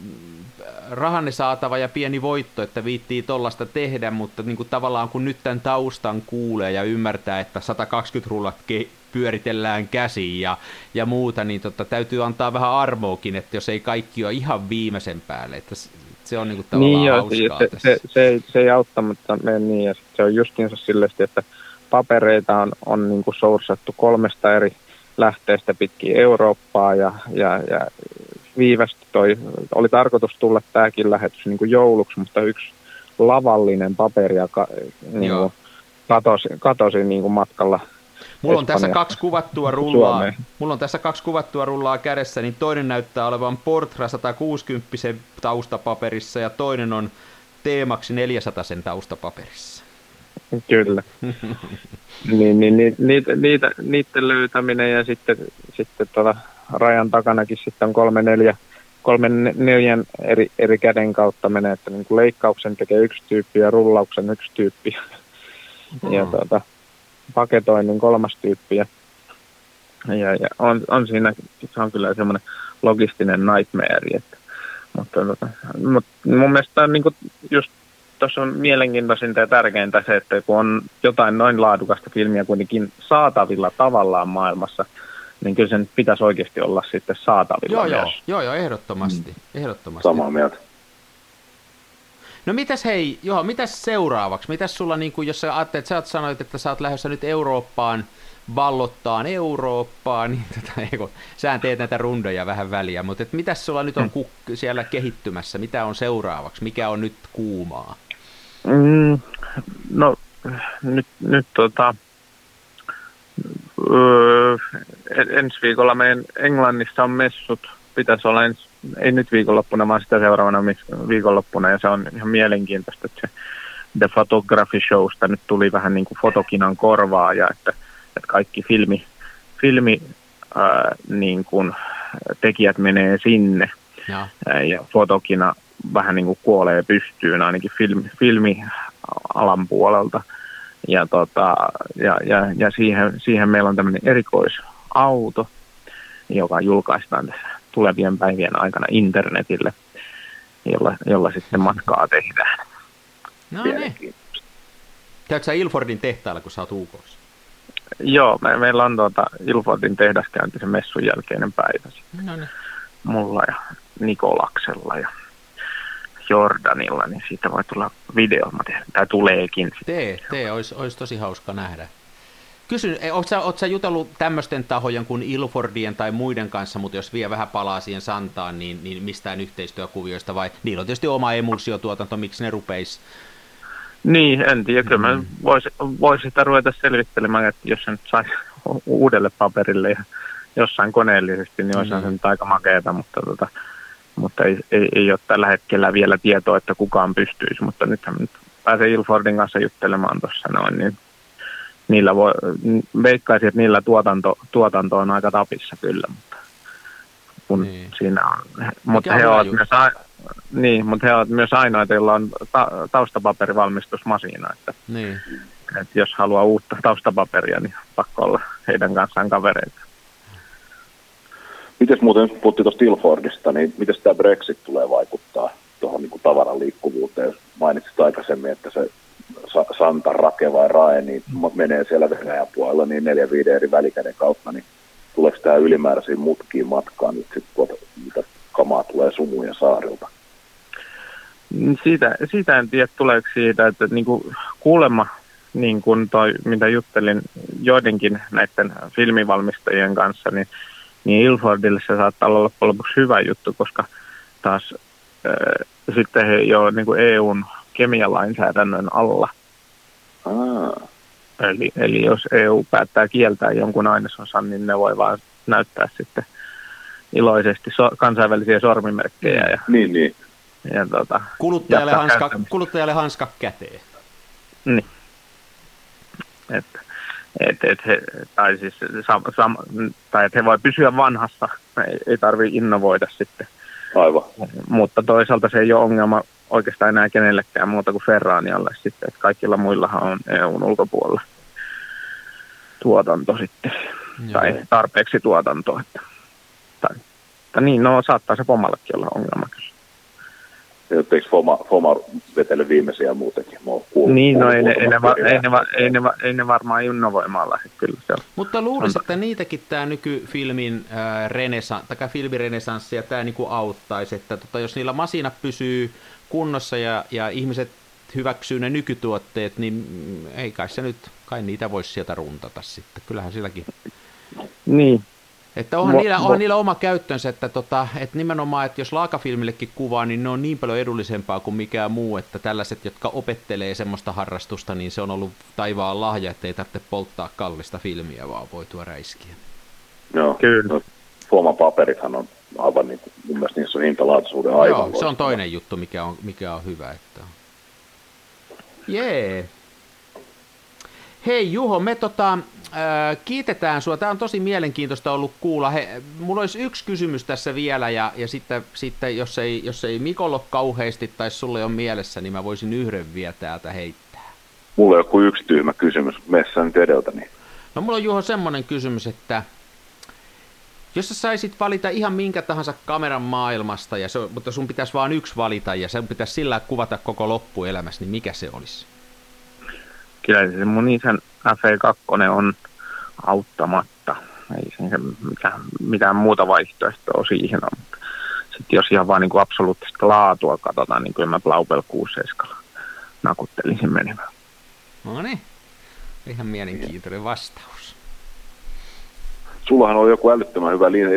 rahanne saatava ja pieni voitto, että viittii tollasta tehdä, mutta niin kuin tavallaan kun nyt tämän taustan kuulee ja ymmärtää, että 120 rullat ke- pyöritellään käsiin ja, ja muuta, niin tota, täytyy antaa vähän armoakin, että jos ei kaikki ole ihan viimeisen päälle, että se on niin kuin tavallaan niin, hauskaa se, se, se, ei, se ei auttamatta mene niin, ja se on justiinsa silleen, että papereita on, on niin kuin sourcattu kolmesta eri lähteestä pitkin Eurooppaa ja, ja, ja viivästi toi, oli tarkoitus tulla tämäkin lähetys niin kuin jouluksi, mutta yksi lavallinen paperi ja ka, niin kuin katosi, katosi niin kuin matkalla Mulla on tässä kaksi kuvattua rullaa. Suomeen. Mulla on tässä kaksi kuvattua rullaa kädessä, niin toinen näyttää olevan Portra 160 taustapaperissa ja toinen on Teemaksi 400 taustapaperissa. Kyllä. niin, niin, niin, niitä, niitä, niiden löytäminen ja sitten, sitten tuolla rajan takanakin sitten on kolme neljä, kolme neljän eri, eri käden kautta menee, että niin kuin leikkauksen tekee yksi tyyppi ja rullauksen yksi tyyppi. Mm. ja tuota, paketoinnin kolmas tyyppi. Ja, ja, ja on, on siinä, se on kyllä semmoinen logistinen nightmare. Että, mutta, mutta, mutta mun mielestä on niin kuin just tuossa on mielenkiintoisinta ja tärkeintä se, että kun on jotain noin laadukasta filmiä kuitenkin saatavilla tavallaan maailmassa, niin kyllä sen pitäisi oikeasti olla sitten saatavilla joo, myös. Joo, joo, joo ehdottomasti, mm. ehdottomasti. Samaa mieltä. No mitäs hei, joo, mitäs seuraavaksi? Mitäs sulla, niin kuin, jos sä ajattelet, sä sanoit, että sä oot lähdössä nyt Eurooppaan, vallottaan Eurooppaan, niin tota, eikö, sähän teet näitä rundoja vähän väliä, mutta et mitäs sulla nyt on mm. siellä kehittymässä, mitä on seuraavaksi, mikä on nyt kuumaa? Mm, no nyt, nyt tota, öö, ensi viikolla meidän Englannissa on messut, pitäisi olla ens, ei nyt viikonloppuna, vaan sitä seuraavana viikonloppuna, ja se on ihan mielenkiintoista, että se The Photography Showsta nyt tuli vähän niin kuin fotokinan korvaaja, että, että kaikki filmi, filmi ää, niin kuin tekijät menee sinne, ja, ja fotokina vähän niin kuin kuolee pystyyn ainakin filmi, filmialan puolelta. Ja, tota, ja, ja, ja siihen, siihen meillä on tämmöinen erikoisauto, joka julkaistaan tässä tulevien päivien aikana internetille, jolla, jolla sitten matkaa tehdään. No niin. Käytkö sä Ilfordin tehtailla, kun sä oot UKssa? Joo, me, meillä on tuota Ilfordin tehdaskäynti sen messun jälkeinen päivä. No niin. Mulla ja Nikolaksella ja Jordanilla, niin siitä voi tulla video, tai tuleekin. Tee, tee, olisi, olisi tosi hauska nähdä. Kysyn, eh, oletko sä, jutellut tämmöisten tahojen kuin Ilfordien tai muiden kanssa, mutta jos vielä vähän palaa siihen Santaan, niin, niin mistään yhteistyökuvioista vai niillä on tietysti oma emulsiotuotanto, miksi ne rupeisi niin, en tiedä. Kyllä mm. voisi vois sitä ruveta selvittelemään, että jos se nyt saisi uudelle paperille ja jossain koneellisesti, niin olisi mm. se nyt aika makeata, mutta tota, mutta ei, ei, ei ole tällä hetkellä vielä tietoa, että kukaan pystyisi, mutta nythän nyt pääsee Ilfordin kanssa juttelemaan tuossa noin, niin niillä voi, veikkaisin, että niillä tuotanto, tuotanto on aika tapissa kyllä, mutta kun niin. siinä on, mutta he, ovat myös, a, niin, mutta he ovat myös ainoita, joilla on ta, taustapaperivalmistusmasiina, että, niin. että jos haluaa uutta taustapaperia, niin pakko olla heidän kanssaan kavereita. Miten muuten puhuttiin tuosta Ilfordista, niin miten tämä Brexit tulee vaikuttaa tuohon niin tavaran liikkuvuuteen? Mainitsit aikaisemmin, että se Santa, Rake vai Rae, niin menee siellä Venäjän puolella niin neljä viiden eri välikäden kautta, niin tuleeko tämä ylimääräisiin mutkiin matkaan nyt sitten mitä kamaa tulee sumuja saarilta? Siitä, siitä en tiedä, tuleeko siitä, että niin kuin kuulemma, niin kuin toi, mitä juttelin joidenkin näiden filmivalmistajien kanssa, niin niin Ilfordille se saattaa olla loppujen lopuksi hyvä juttu, koska taas äh, sitten he jo niin kuin EUn kemialainsäädännön alla. Ah. Eli, eli jos EU päättää kieltää jonkun ainesosan, niin ne voi vaan näyttää sitten iloisesti so, kansainvälisiä sormimerkkejä. Ja, niin, niin. Ja, tuota, kuluttajalle, hanska, kuluttajalle hanska käteen. Niin. Että Et, et he, tai, siis, sam, sam, tai että he voi pysyä vanhassa, ei, ei tarvitse innovoida sitten. Aivan. Mutta toisaalta se ei ole ongelma oikeastaan enää kenellekään muuta kuin Ferranialle sitten, että kaikilla muillahan on EUn ulkopuolella tuotanto sitten, Joo. tai tarpeeksi tuotantoa. Että, tai, tai niin, no saattaa se pommallekin olla ongelma kyllä. Eikö Foma, Foma vetele viimeisiä muutenkin? Kuullut, niin, no ei ne, ei, ne, ei, ne, ei, ne, ei ne varmaan innovoimaan lähde kyllä. Se Mutta luulisin, että niitäkin tämä nykyfilmin äh, renesa, tai filmirenesanssi ja tämä niinku auttaisi, että tota, jos niillä masinat pysyy kunnossa ja, ja ihmiset hyväksyy ne nykytuotteet, niin ei kai se nyt, kai niitä voisi sieltä runtata sitten. Kyllähän silläkin... Niin, että onhan, mo, niillä, onhan mo, niillä oma käyttönsä, että, tota, että nimenomaan, että jos laakafilmillekin kuvaa, niin ne on niin paljon edullisempaa kuin mikään muu, että tällaiset, jotka opettelee semmoista harrastusta, niin se on ollut taivaan lahja, että ei tarvitse polttaa kallista filmiä, vaan voi tuoda räiskiä. Joo, kyllä. No, Fuoma-paperithan on aivan niin kuin, mun mielestä niissä on hintalaatuisuuden aivan Joo, se on toinen juttu, mikä on, mikä on hyvä. Että... Jee. Hei Juho, me tota, kiitetään sinua. Tämä on tosi mielenkiintoista ollut kuulla. He, mulla olisi yksi kysymys tässä vielä, ja, ja sitten, sitten jos, ei, jos ei Mikolla kauheasti tai sulle on mielessä, niin mä voisin yhden vielä täältä heittää. Mulla on joku yksi tyhmä kysymys. Messä nyt edeltäni. No mulla on Juho semmoinen kysymys, että jos sä saisit valita ihan minkä tahansa kameran maailmasta, ja se, mutta sun pitäisi vain yksi valita, ja sen pitäisi sillä kuvata koko loppuelämässä, niin mikä se olisi? Kyllä se mun isän FE2 on auttamatta. Ei se mitään, mitään muuta vaihtoehtoa siihen ole. Sitten jos ihan vaan niin kuin absoluuttista laatua katsotaan, niin kyllä mä Blaubel 67 nakuttelisin menemään. No niin, ihan mielenkiintoinen vastaus. Sullahan oli joku älyttömän hyvä linssi.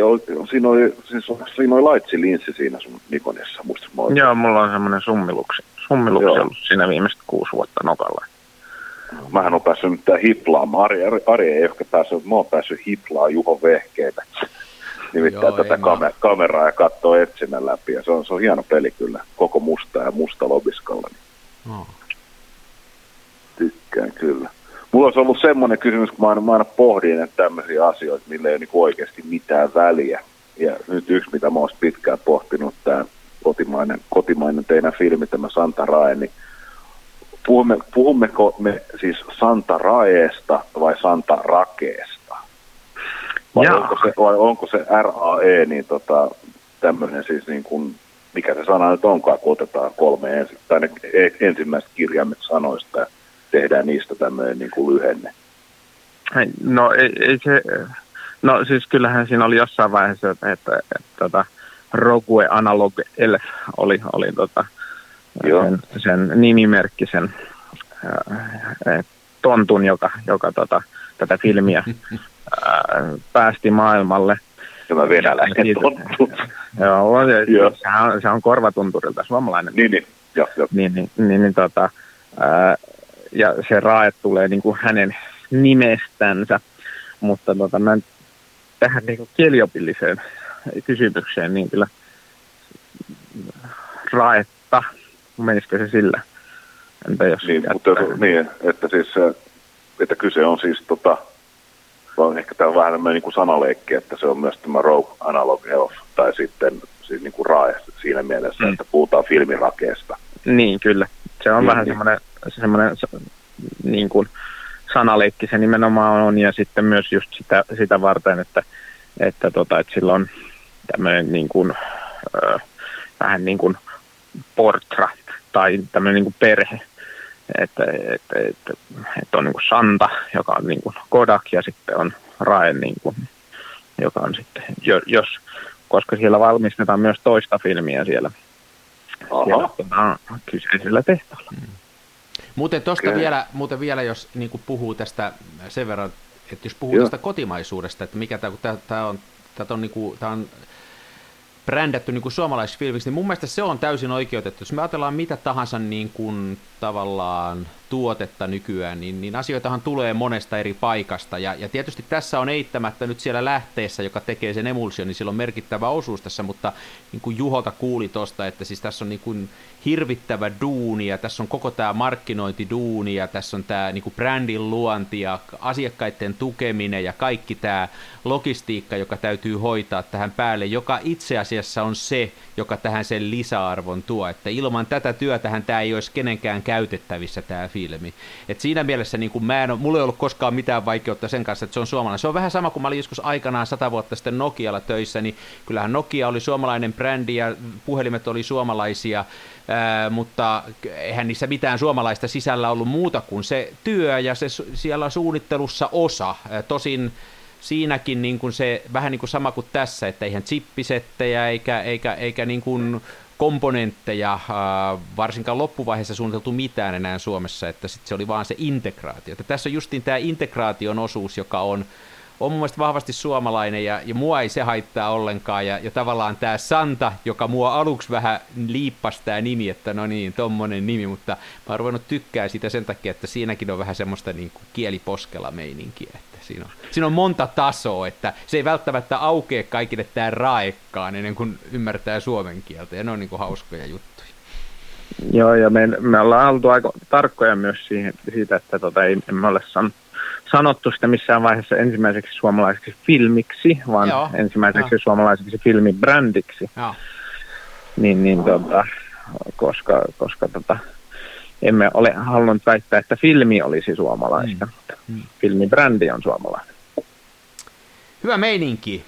Siinä oli, siis, siinä oli laitsi-linssi siinä sun Nikonissa, muistat Joo, mulla on semmoinen summiluksi, summiluksi ollut siinä viimeiset kuusi vuotta nokalla mähän on päässyt nyt hiplaamaan. Ari, Ari, Ari ei ehkä päässyt, mutta mä oon päässyt hiplaa Juho vehkeitä. Nimittäin Joo, tätä kamer- kameraa ja katsoo etsinnän läpi. Ja se on, se on hieno peli kyllä. Koko musta ja musta lobiskalla. Oh. Tykkään kyllä. Mulla olisi ollut semmoinen kysymys, kun mä aina, mä aina pohdin että tämmöisiä asioita, millä ei ole niin oikeasti mitään väliä. Ja nyt yksi, mitä mä olisin pitkään pohtinut, tämä kotimainen, kotimainen teidän filmi, tämä Santa Rae, niin puhumme, puhummeko me siis Santa Raeesta vai Santa Rakeesta? Vai onko, se, vai onko se RAE niin tota, tämmöinen siis niin kuin, mikä se sana nyt onkaan, kun otetaan kolme ensi, tai ne e, ensimmäiset kirjaimet sanoista ja tehdään niistä tämmöinen niin kuin lyhenne? No ei, ei se, no siis kyllähän siinä oli jossain vaiheessa, että, että, että, että tota, Rogue Analog Elf oli, oli tota, sen, sen nimimerkkisen äh, tontun, joka, joka tota, tätä filmiä äh, päästi maailmalle. Tämä venäläinen tonttu. Joo, joo. Sehän on, se on korvatunturilta suomalainen. Niin, niin. Joo, joo. Niin, niin, niin, niin tota, ää, ja se rae tulee niin kuin hänen nimestänsä, mutta tota, mä tähän niin kuin kieliopilliseen kysymykseen, niin kyllä raetta menisikö se sillä? Entä jos niin, mutta, niin, että siis että kyse on siis tota, on ehkä tämä on vähän niin kuin sanaleikki, että se on myös tämä Rogue Analog Elf, tai sitten siis niin kuin RAE siinä mielessä, mm. että puhutaan filmirakeesta. Niin, kyllä. Se on niin, vähän niin. semmoinen, semmoinen niin kuin sanaleikki se nimenomaan on, ja sitten myös just sitä, sitä varten, että, että, tota, että sillä on tämmöinen niin kuin, ö, vähän niin kuin portra tai tämmöinen niin kuin perhe. Että, että, että, että on niin kuin Santa, joka on niin kuin Kodak ja sitten on Rae, niin kuin, joka on sitten, jos, koska siellä valmistetaan myös toista filmiä siellä, siellä tuota, kyseisellä tehtaalla. Hmm. Muuten tuosta vielä, muuten vielä, jos niin kuin puhuu tästä sen verran, että jos puhuu Joo. tästä kotimaisuudesta, että mikä tämä, tämä, tämä on, tämä on, niin kuin, tämä on brändätty niin kuin suomalaisfilmiksi, niin mun mielestä se on täysin oikeutettu. Jos me ajatellaan mitä tahansa niin kuin, tavallaan tuotetta nykyään, niin, niin asioitahan tulee monesta eri paikasta. Ja, ja tietysti tässä on eittämättä nyt siellä lähteessä, joka tekee sen emulsion, niin sillä on merkittävä osuus tässä, mutta niin kuin Juholta kuuli tuosta, että siis tässä on niin kuin hirvittävä duuni ja tässä on koko tämä markkinointiduuni ja tässä on tämä niin kuin brändin luonti ja asiakkaiden tukeminen ja kaikki tämä logistiikka, joka täytyy hoitaa tähän päälle, joka itse asiassa on se, joka tähän sen lisäarvon tuo. Että ilman tätä työtähän tämä ei olisi kenenkään käytettävissä tämä filmi. Et siinä mielessä niin kuin mä en mulla ei ollut koskaan mitään vaikeutta sen kanssa, että se on suomalainen. Se on vähän sama kuin mä olin joskus aikanaan sata vuotta sitten Nokialla töissä, niin kyllähän Nokia oli suomalainen brändi ja puhelimet oli suomalaisia, ää, mutta eihän niissä mitään suomalaista sisällä ollut muuta kuin se työ ja se siellä suunnittelussa osa. Tosin siinäkin niin kuin se vähän niin kuin sama kuin tässä, että eihän chippisettejä eikä, eikä, eikä niin kuin komponentteja, varsinkaan loppuvaiheessa suunniteltu mitään enää Suomessa, että sit se oli vaan se integraatio. Että tässä on justiin tämä integraation osuus, joka on, on mun mielestä vahvasti suomalainen ja, ja mua ei se haittaa ollenkaan. Ja, ja tavallaan tämä Santa, joka mua aluksi vähän liippasi tämä nimi, että no niin, tommonen nimi, mutta mä oon ruvennut tykkää sitä sen takia, että siinäkin on vähän semmoista niin kuin kieliposkella meininkiä. Siinä, on, siinä on monta tasoa, että se ei välttämättä aukea kaikille tämä raekkaan ennen kuin ymmärtää suomen kieltä ja ne on niin kuin hauskoja juttuja. Joo, ja me, me ollaan oltu aika tarkkoja myös siihen, siitä, että tota, ei, emme ole san, sanottu sitä missään vaiheessa ensimmäiseksi suomalaiseksi filmiksi, vaan Joo, ensimmäiseksi jo. suomalaiseksi filmibrändiksi. Joo. Niin, niin tota, koska, koska tota, emme ole halunnut väittää, että filmi olisi suomalaista, mm. Mm. filmibrändi on suomalainen. Hyvä meininki.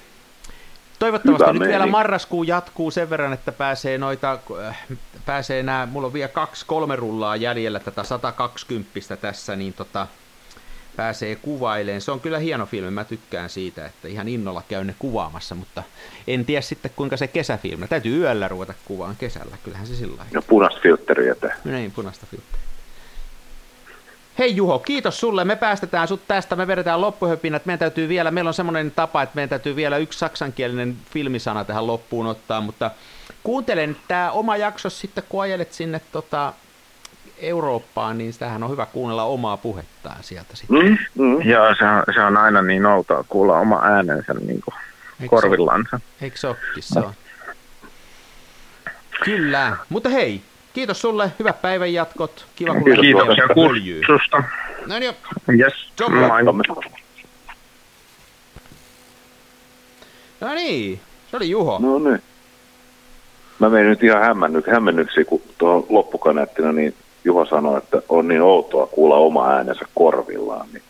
Toivottavasti Hyvä nyt meininki. vielä marraskuu jatkuu sen verran, että pääsee noita, äh, pääsee nämä, mulla on vielä kaksi, kolme rullaa jäljellä tätä 120 tässä, niin tota, pääsee kuvaileen. Se on kyllä hieno filmi, mä tykkään siitä, että ihan innolla käyn ne kuvaamassa, mutta en tiedä sitten kuinka se kesäfilmi. Täytyy yöllä ruveta kuvaan kesällä, kyllähän se sillä No punaista filtteriä tää. Niin, punaista filtteriä. Hei Juho, kiitos sulle. Me päästetään sut tästä, me vedetään loppuhöpinät. Meidän täytyy vielä, meillä on semmoinen tapa, että meidän täytyy vielä yksi saksankielinen filmisana tähän loppuun ottaa, mutta kuuntelen tämä oma jakso sitten, kun ajelet sinne tota, Eurooppaan, niin sitähän on hyvä kuunnella omaa puhettaan sieltä sitten. Mm, mm. Joo, se on, se on aina niin outoa kuulla oma äänensä niin kuin Eikö korvillansa. Eikö se on. Kyllä, mutta hei, kiitos sulle, hyvät päivän jatkot, kiva kun Kiitos ja kutsusta. No niin, yes. No niin, se oli Juho. No niin. Mä menin nyt ihan hämmennyksi, hämmennyksi kun tuohon loppukaneettina, niin Juho sanoi, että on niin outoa kuulla oma äänensä korvillaan. Niin...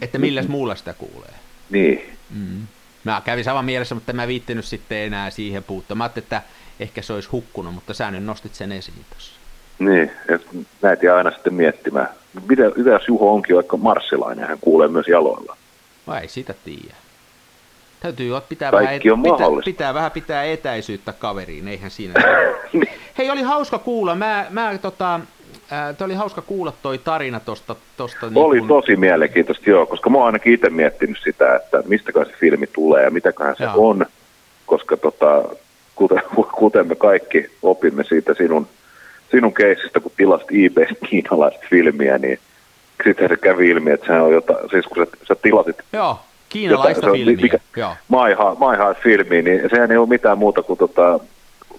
Että milläs muulla sitä kuulee? Niin. Mm. Mä kävin saman mielessä, mutta mä viittinyt sitten enää siihen puuttua. Mä että ehkä se olisi hukkunut, mutta sä nyt nostit sen esiin tuossa. Niin, että näitä jää aina sitten miettimään. Mitä, mitä jos Juho onkin vaikka marssilainen, hän kuulee myös jaloilla? Vai ei sitä tiedä. Täytyy pitää vähän, et, pitää, pitää vähän pitää etäisyyttä kaveriin, eihän siinä. niin. Hei, oli hauska kuulla. Mä, mä tota, Tämä oli hauska kuulla toi tarina tuosta. Tosta, niin oli kun... tosi mielenkiintoista, joo, koska mä oon ainakin itse miettinyt sitä, että mistäkään se filmi tulee ja mitäköhän se joo. on, koska tota, kuten, kuten me kaikki opimme siitä sinun, sinun keisistä, kun tilasit eBaystä kiinalaista filmiä, niin sitten se kävi ilmi, että se on jotain, siis kun sä, sä tilasit Joo, kiinalaista jotain, filmiä. Mikä, Joo. My, My filmi, niin sehän ei ole mitään muuta kuin tota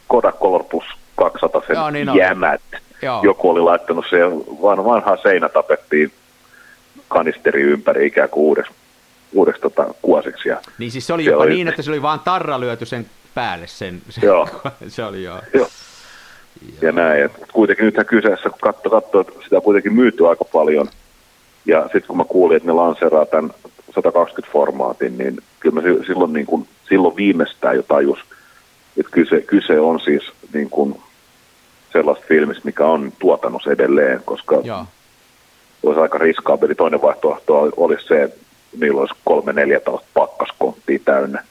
Kodak Color Plus 200 sen Joo, niin jämät. Joo. Joku oli laittanut se van, vanhaa seinä tapettiin kanisteri ympäri ikään kuin uudeksi, uudeksi tota, kuosiksi. Ja niin siis se oli jopa oli... niin, että se oli vaan tarra lyöty sen päälle. Sen, sen joo. se oli joo. joo. Ja näin, että kuitenkin nythän kyseessä, kun katso, katso, että sitä on kuitenkin myyty aika paljon. Ja sitten kun mä kuulin, että ne lanseeraa tämän 120-formaatin, niin kyllä mä silloin, niin kuin, silloin viimeistään jo tajus, että kyse, kyse on siis niin kuin sellaista filmistä, mikä on tuotannossa edelleen, koska Joo. olisi aika riskaabeli. Toinen vaihtoehto olisi se, että niillä olisi kolme neljä tällaista pakkaskonttia täynnä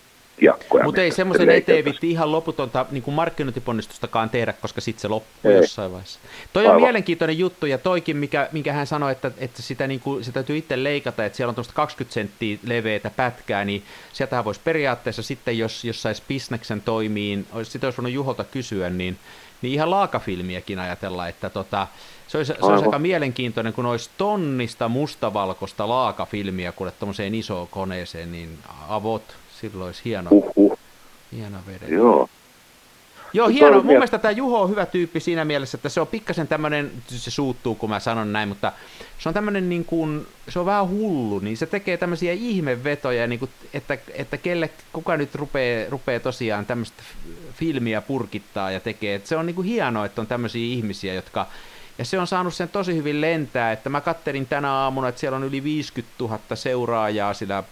kiekkoja. Mutta ei semmoisen eteen vitti ihan loputonta niin kuin markkinointiponnistustakaan tehdä, koska sitten se loppuu ei. jossain vaiheessa. Toi Aivan. on mielenkiintoinen juttu, ja toikin, mikä, minkä hän sanoi, että, että sitä, niin kuin, sitä täytyy itse leikata, että siellä on tuosta 20 senttiä leveätä pätkää, niin sieltähän voisi periaatteessa sitten, jos, jos saisi bisneksen toimiin, sitä olisi voinut Juholta kysyä, niin niin ihan laakafilmiäkin ajatella, että tota, se olisi, se olisi aika mielenkiintoinen, kun olisi tonnista mustavalkoista laakafilmiä kuule tuommoiseen isoon koneeseen, niin avot, silloin olisi hieno, uh-huh. hieno vedet. Joo. Joo, hieno. Mun mielestä tämä Juho on hyvä tyyppi siinä mielessä, että se on pikkasen tämmöinen, se suuttuu kun mä sanon näin, mutta se on tämmöinen niin kuin, se on vähän hullu, niin se tekee tämmöisiä ihmevetoja, niin kuin, että, että kelle, kuka nyt rupeaa, rupeaa tosiaan tämmöistä filmiä purkittaa ja tekee. Että se on niin kuin hienoa, että on tämmöisiä ihmisiä, jotka ja se on saanut sen tosi hyvin lentää, että mä kattelin tänä aamuna, että siellä on yli 50 000 seuraajaa sillä äh,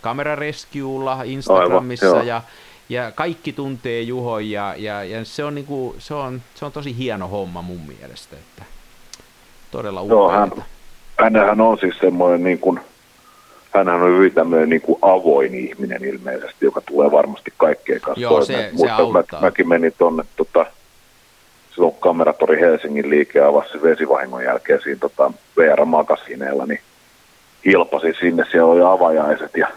kamerarescuella Instagramissa Aivan, ja, ja kaikki tuntee Juho ja, ja, ja se, on niinku, se, on, se on tosi hieno homma mun mielestä, että todella hän, hänhän on siis semmoinen niin kuin, hänhän on hyvin tämmöinen niin kuin avoin ihminen ilmeisesti, joka tulee varmasti kaikkeen kanssa Joo, se, se auttaa. Mä, mäkin menin tuonne tota, silloin kameratori Helsingin liike avasi vesivahingon jälkeen siinä tota, VR-makasineella, niin hilpasin sinne, siellä oli avajaiset ja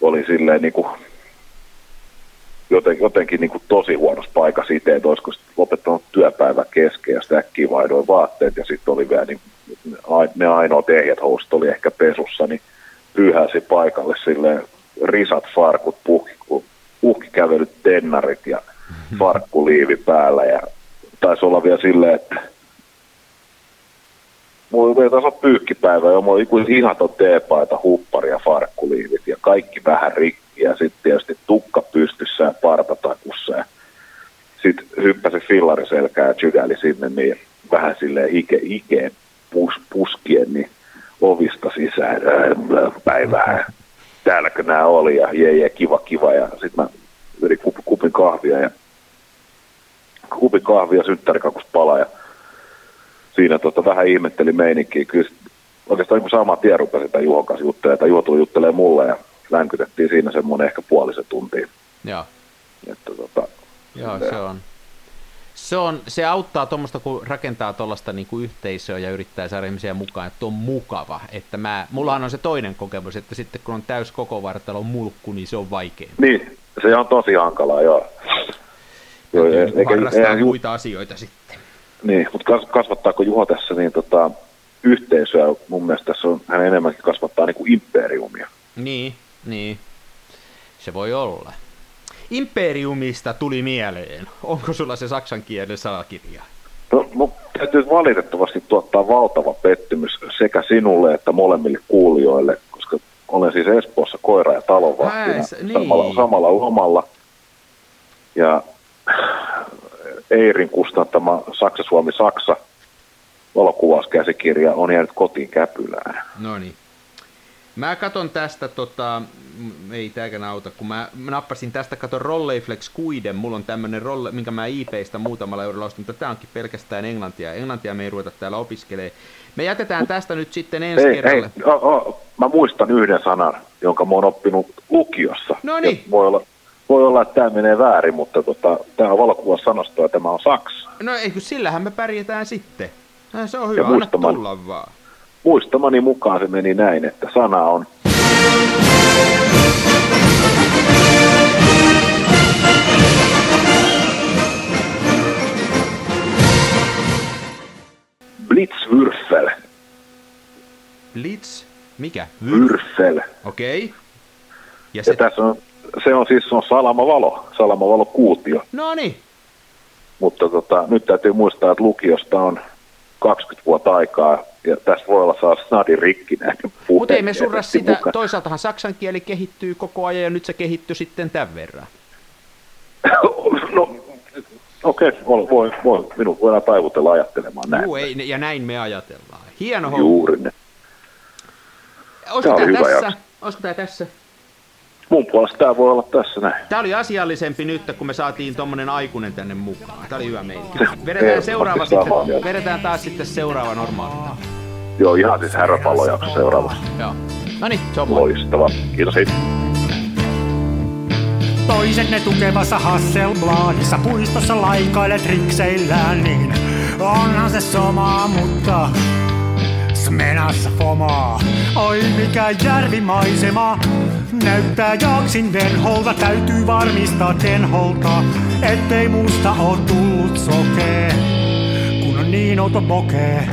oli silleen niin kuin, joten, jotenkin niin kuin tosi huonossa paikassa itse, että olisiko lopettanut työpäivä kesken ja sitä äkkiä vaihdoin vaatteet ja sitten oli vielä niin, ne ainoat ehjät housut oli ehkä pesussa, niin pyyhäsi paikalle silleen risat, farkut, puhki, puhkikävelyt, tennarit ja farkkuliivi päällä ja taisi olla vielä silleen, että mulla ei taas ole pyykkipäivä, ja mulla oli ihaton teepaita, huppari ja farkkuliivit ja kaikki vähän rikki ja sitten tietysti tukka pystyssä ja partatakussa ja sitten hyppäsi fillari selkää ja tjydäli sinne niin vähän silleen ike, ikeen pus, puskien niin ovista sisään päivää. Täälläkö nämä oli ja jee, jee kiva kiva ja sitten mä yritin kupin kahvia ja kupi kahvia synttärikakus pala ja siinä tota, vähän ihmetteli meininkiä. Kyllä oikeastaan niin sama tien rupesi sitä Juhon kanssa juttelemaan, tai Juho tuli juttelemaan mulle ja länkytettiin siinä semmoinen ehkä puolisen tuntia. Joo. Että, tota, Joo, se on. Se, on, se auttaa tuommoista, kun rakentaa tuollaista niin yhteisöä ja yrittää saada ihmisiä mukaan, että on mukava. Että mä, mullahan on se toinen kokemus, että sitten kun on täys koko vartalo mulkku, niin se on vaikea. Niin, se on tosi hankalaa, joo. Joo, eikä, eikä, harrastaa eikä, muita asioita sitten. Niin, mutta kasvattaako Juho tässä niin tota, yhteisöä? Mun mielestä tässä on, hän enemmänkin kasvattaa niin kuin imperiumia. Niin, niin. Se voi olla. Imperiumista tuli mieleen. Onko sulla se saksankielinen sanakirja? No, no täytyy valitettavasti tuottaa valtava pettymys sekä sinulle että molemmille kuulijoille, koska olen siis Espoossa koira- ja talonvahtina niin. samalla, samalla lomalla. Ja Eirin kustantama Saksa-Suomi-Saksa valokuvauskäsikirja on jäänyt kotiin käpylään. No niin. Mä katon tästä, tota, ei tääkään auta, kun mä, mä nappasin tästä, katon Rolleiflex Kuiden, mulla on tämmönen rolle, minkä mä IPistä muutamalla eurolla ostin, mutta tää onkin pelkästään englantia. Englantia me ei ruveta täällä opiskelee. Me jätetään tästä nyt sitten ensi ei, kerralle. Ei, oh, oh, mä muistan yhden sanan, jonka mä oon oppinut lukiossa. No niin. Voi olla, voi olla, että tämä menee väärin, mutta tota, tämä on valokuvasanasto ja tämä on Saksa. No eikö sillähän me pärjätään sitten. Se on hyvä, anna tulla vaan. Muistamani mukaan se meni näin, että sana on Blitzwürfel. Blitz? Mikä? Würfel. Okei. Okay. Ja, ja se... tässä on se on siis se on salamavalo, salamavalo kuutio. No niin. Mutta tota, nyt täytyy muistaa, että lukiosta on 20 vuotta aikaa, ja tässä voi olla saa snadin rikkinäinen Mutta ei me surra sitä, mukaan. toisaaltahan saksan kieli kehittyy koko ajan, ja nyt se kehittyy sitten tämän verran. no, okei, okay, voi, voi, minun voidaan taivutella ajattelemaan näin. Juu, ei, ja näin me ajatellaan. Hieno homma. Juuri ne. Olisiko tämä tässä? Olisiko tämä tässä? Mun puolesta tämä voi olla tässä näin. Tämä oli asiallisempi nyt, kun me saatiin tuommoinen aikuinen tänne mukaan. Tämä oli hyvä meininki. Vedetään, seuraava sitten, vedetään taas sitten seuraava normaali. Joo, ihan siis herrapallojakso seuraava. Joo. No niin, se on Loistava. Kiitos hei. Toisenne tukevassa Hasselbladissa puistossa laikailet rikseillään, niin onhan se sama, mutta Smenassa fomaa. Oi mikä järvimaisema, näyttää jaksin venholta, täytyy varmistaa tenholta, ettei musta oo tullut sokee, kun on niin outo bokee.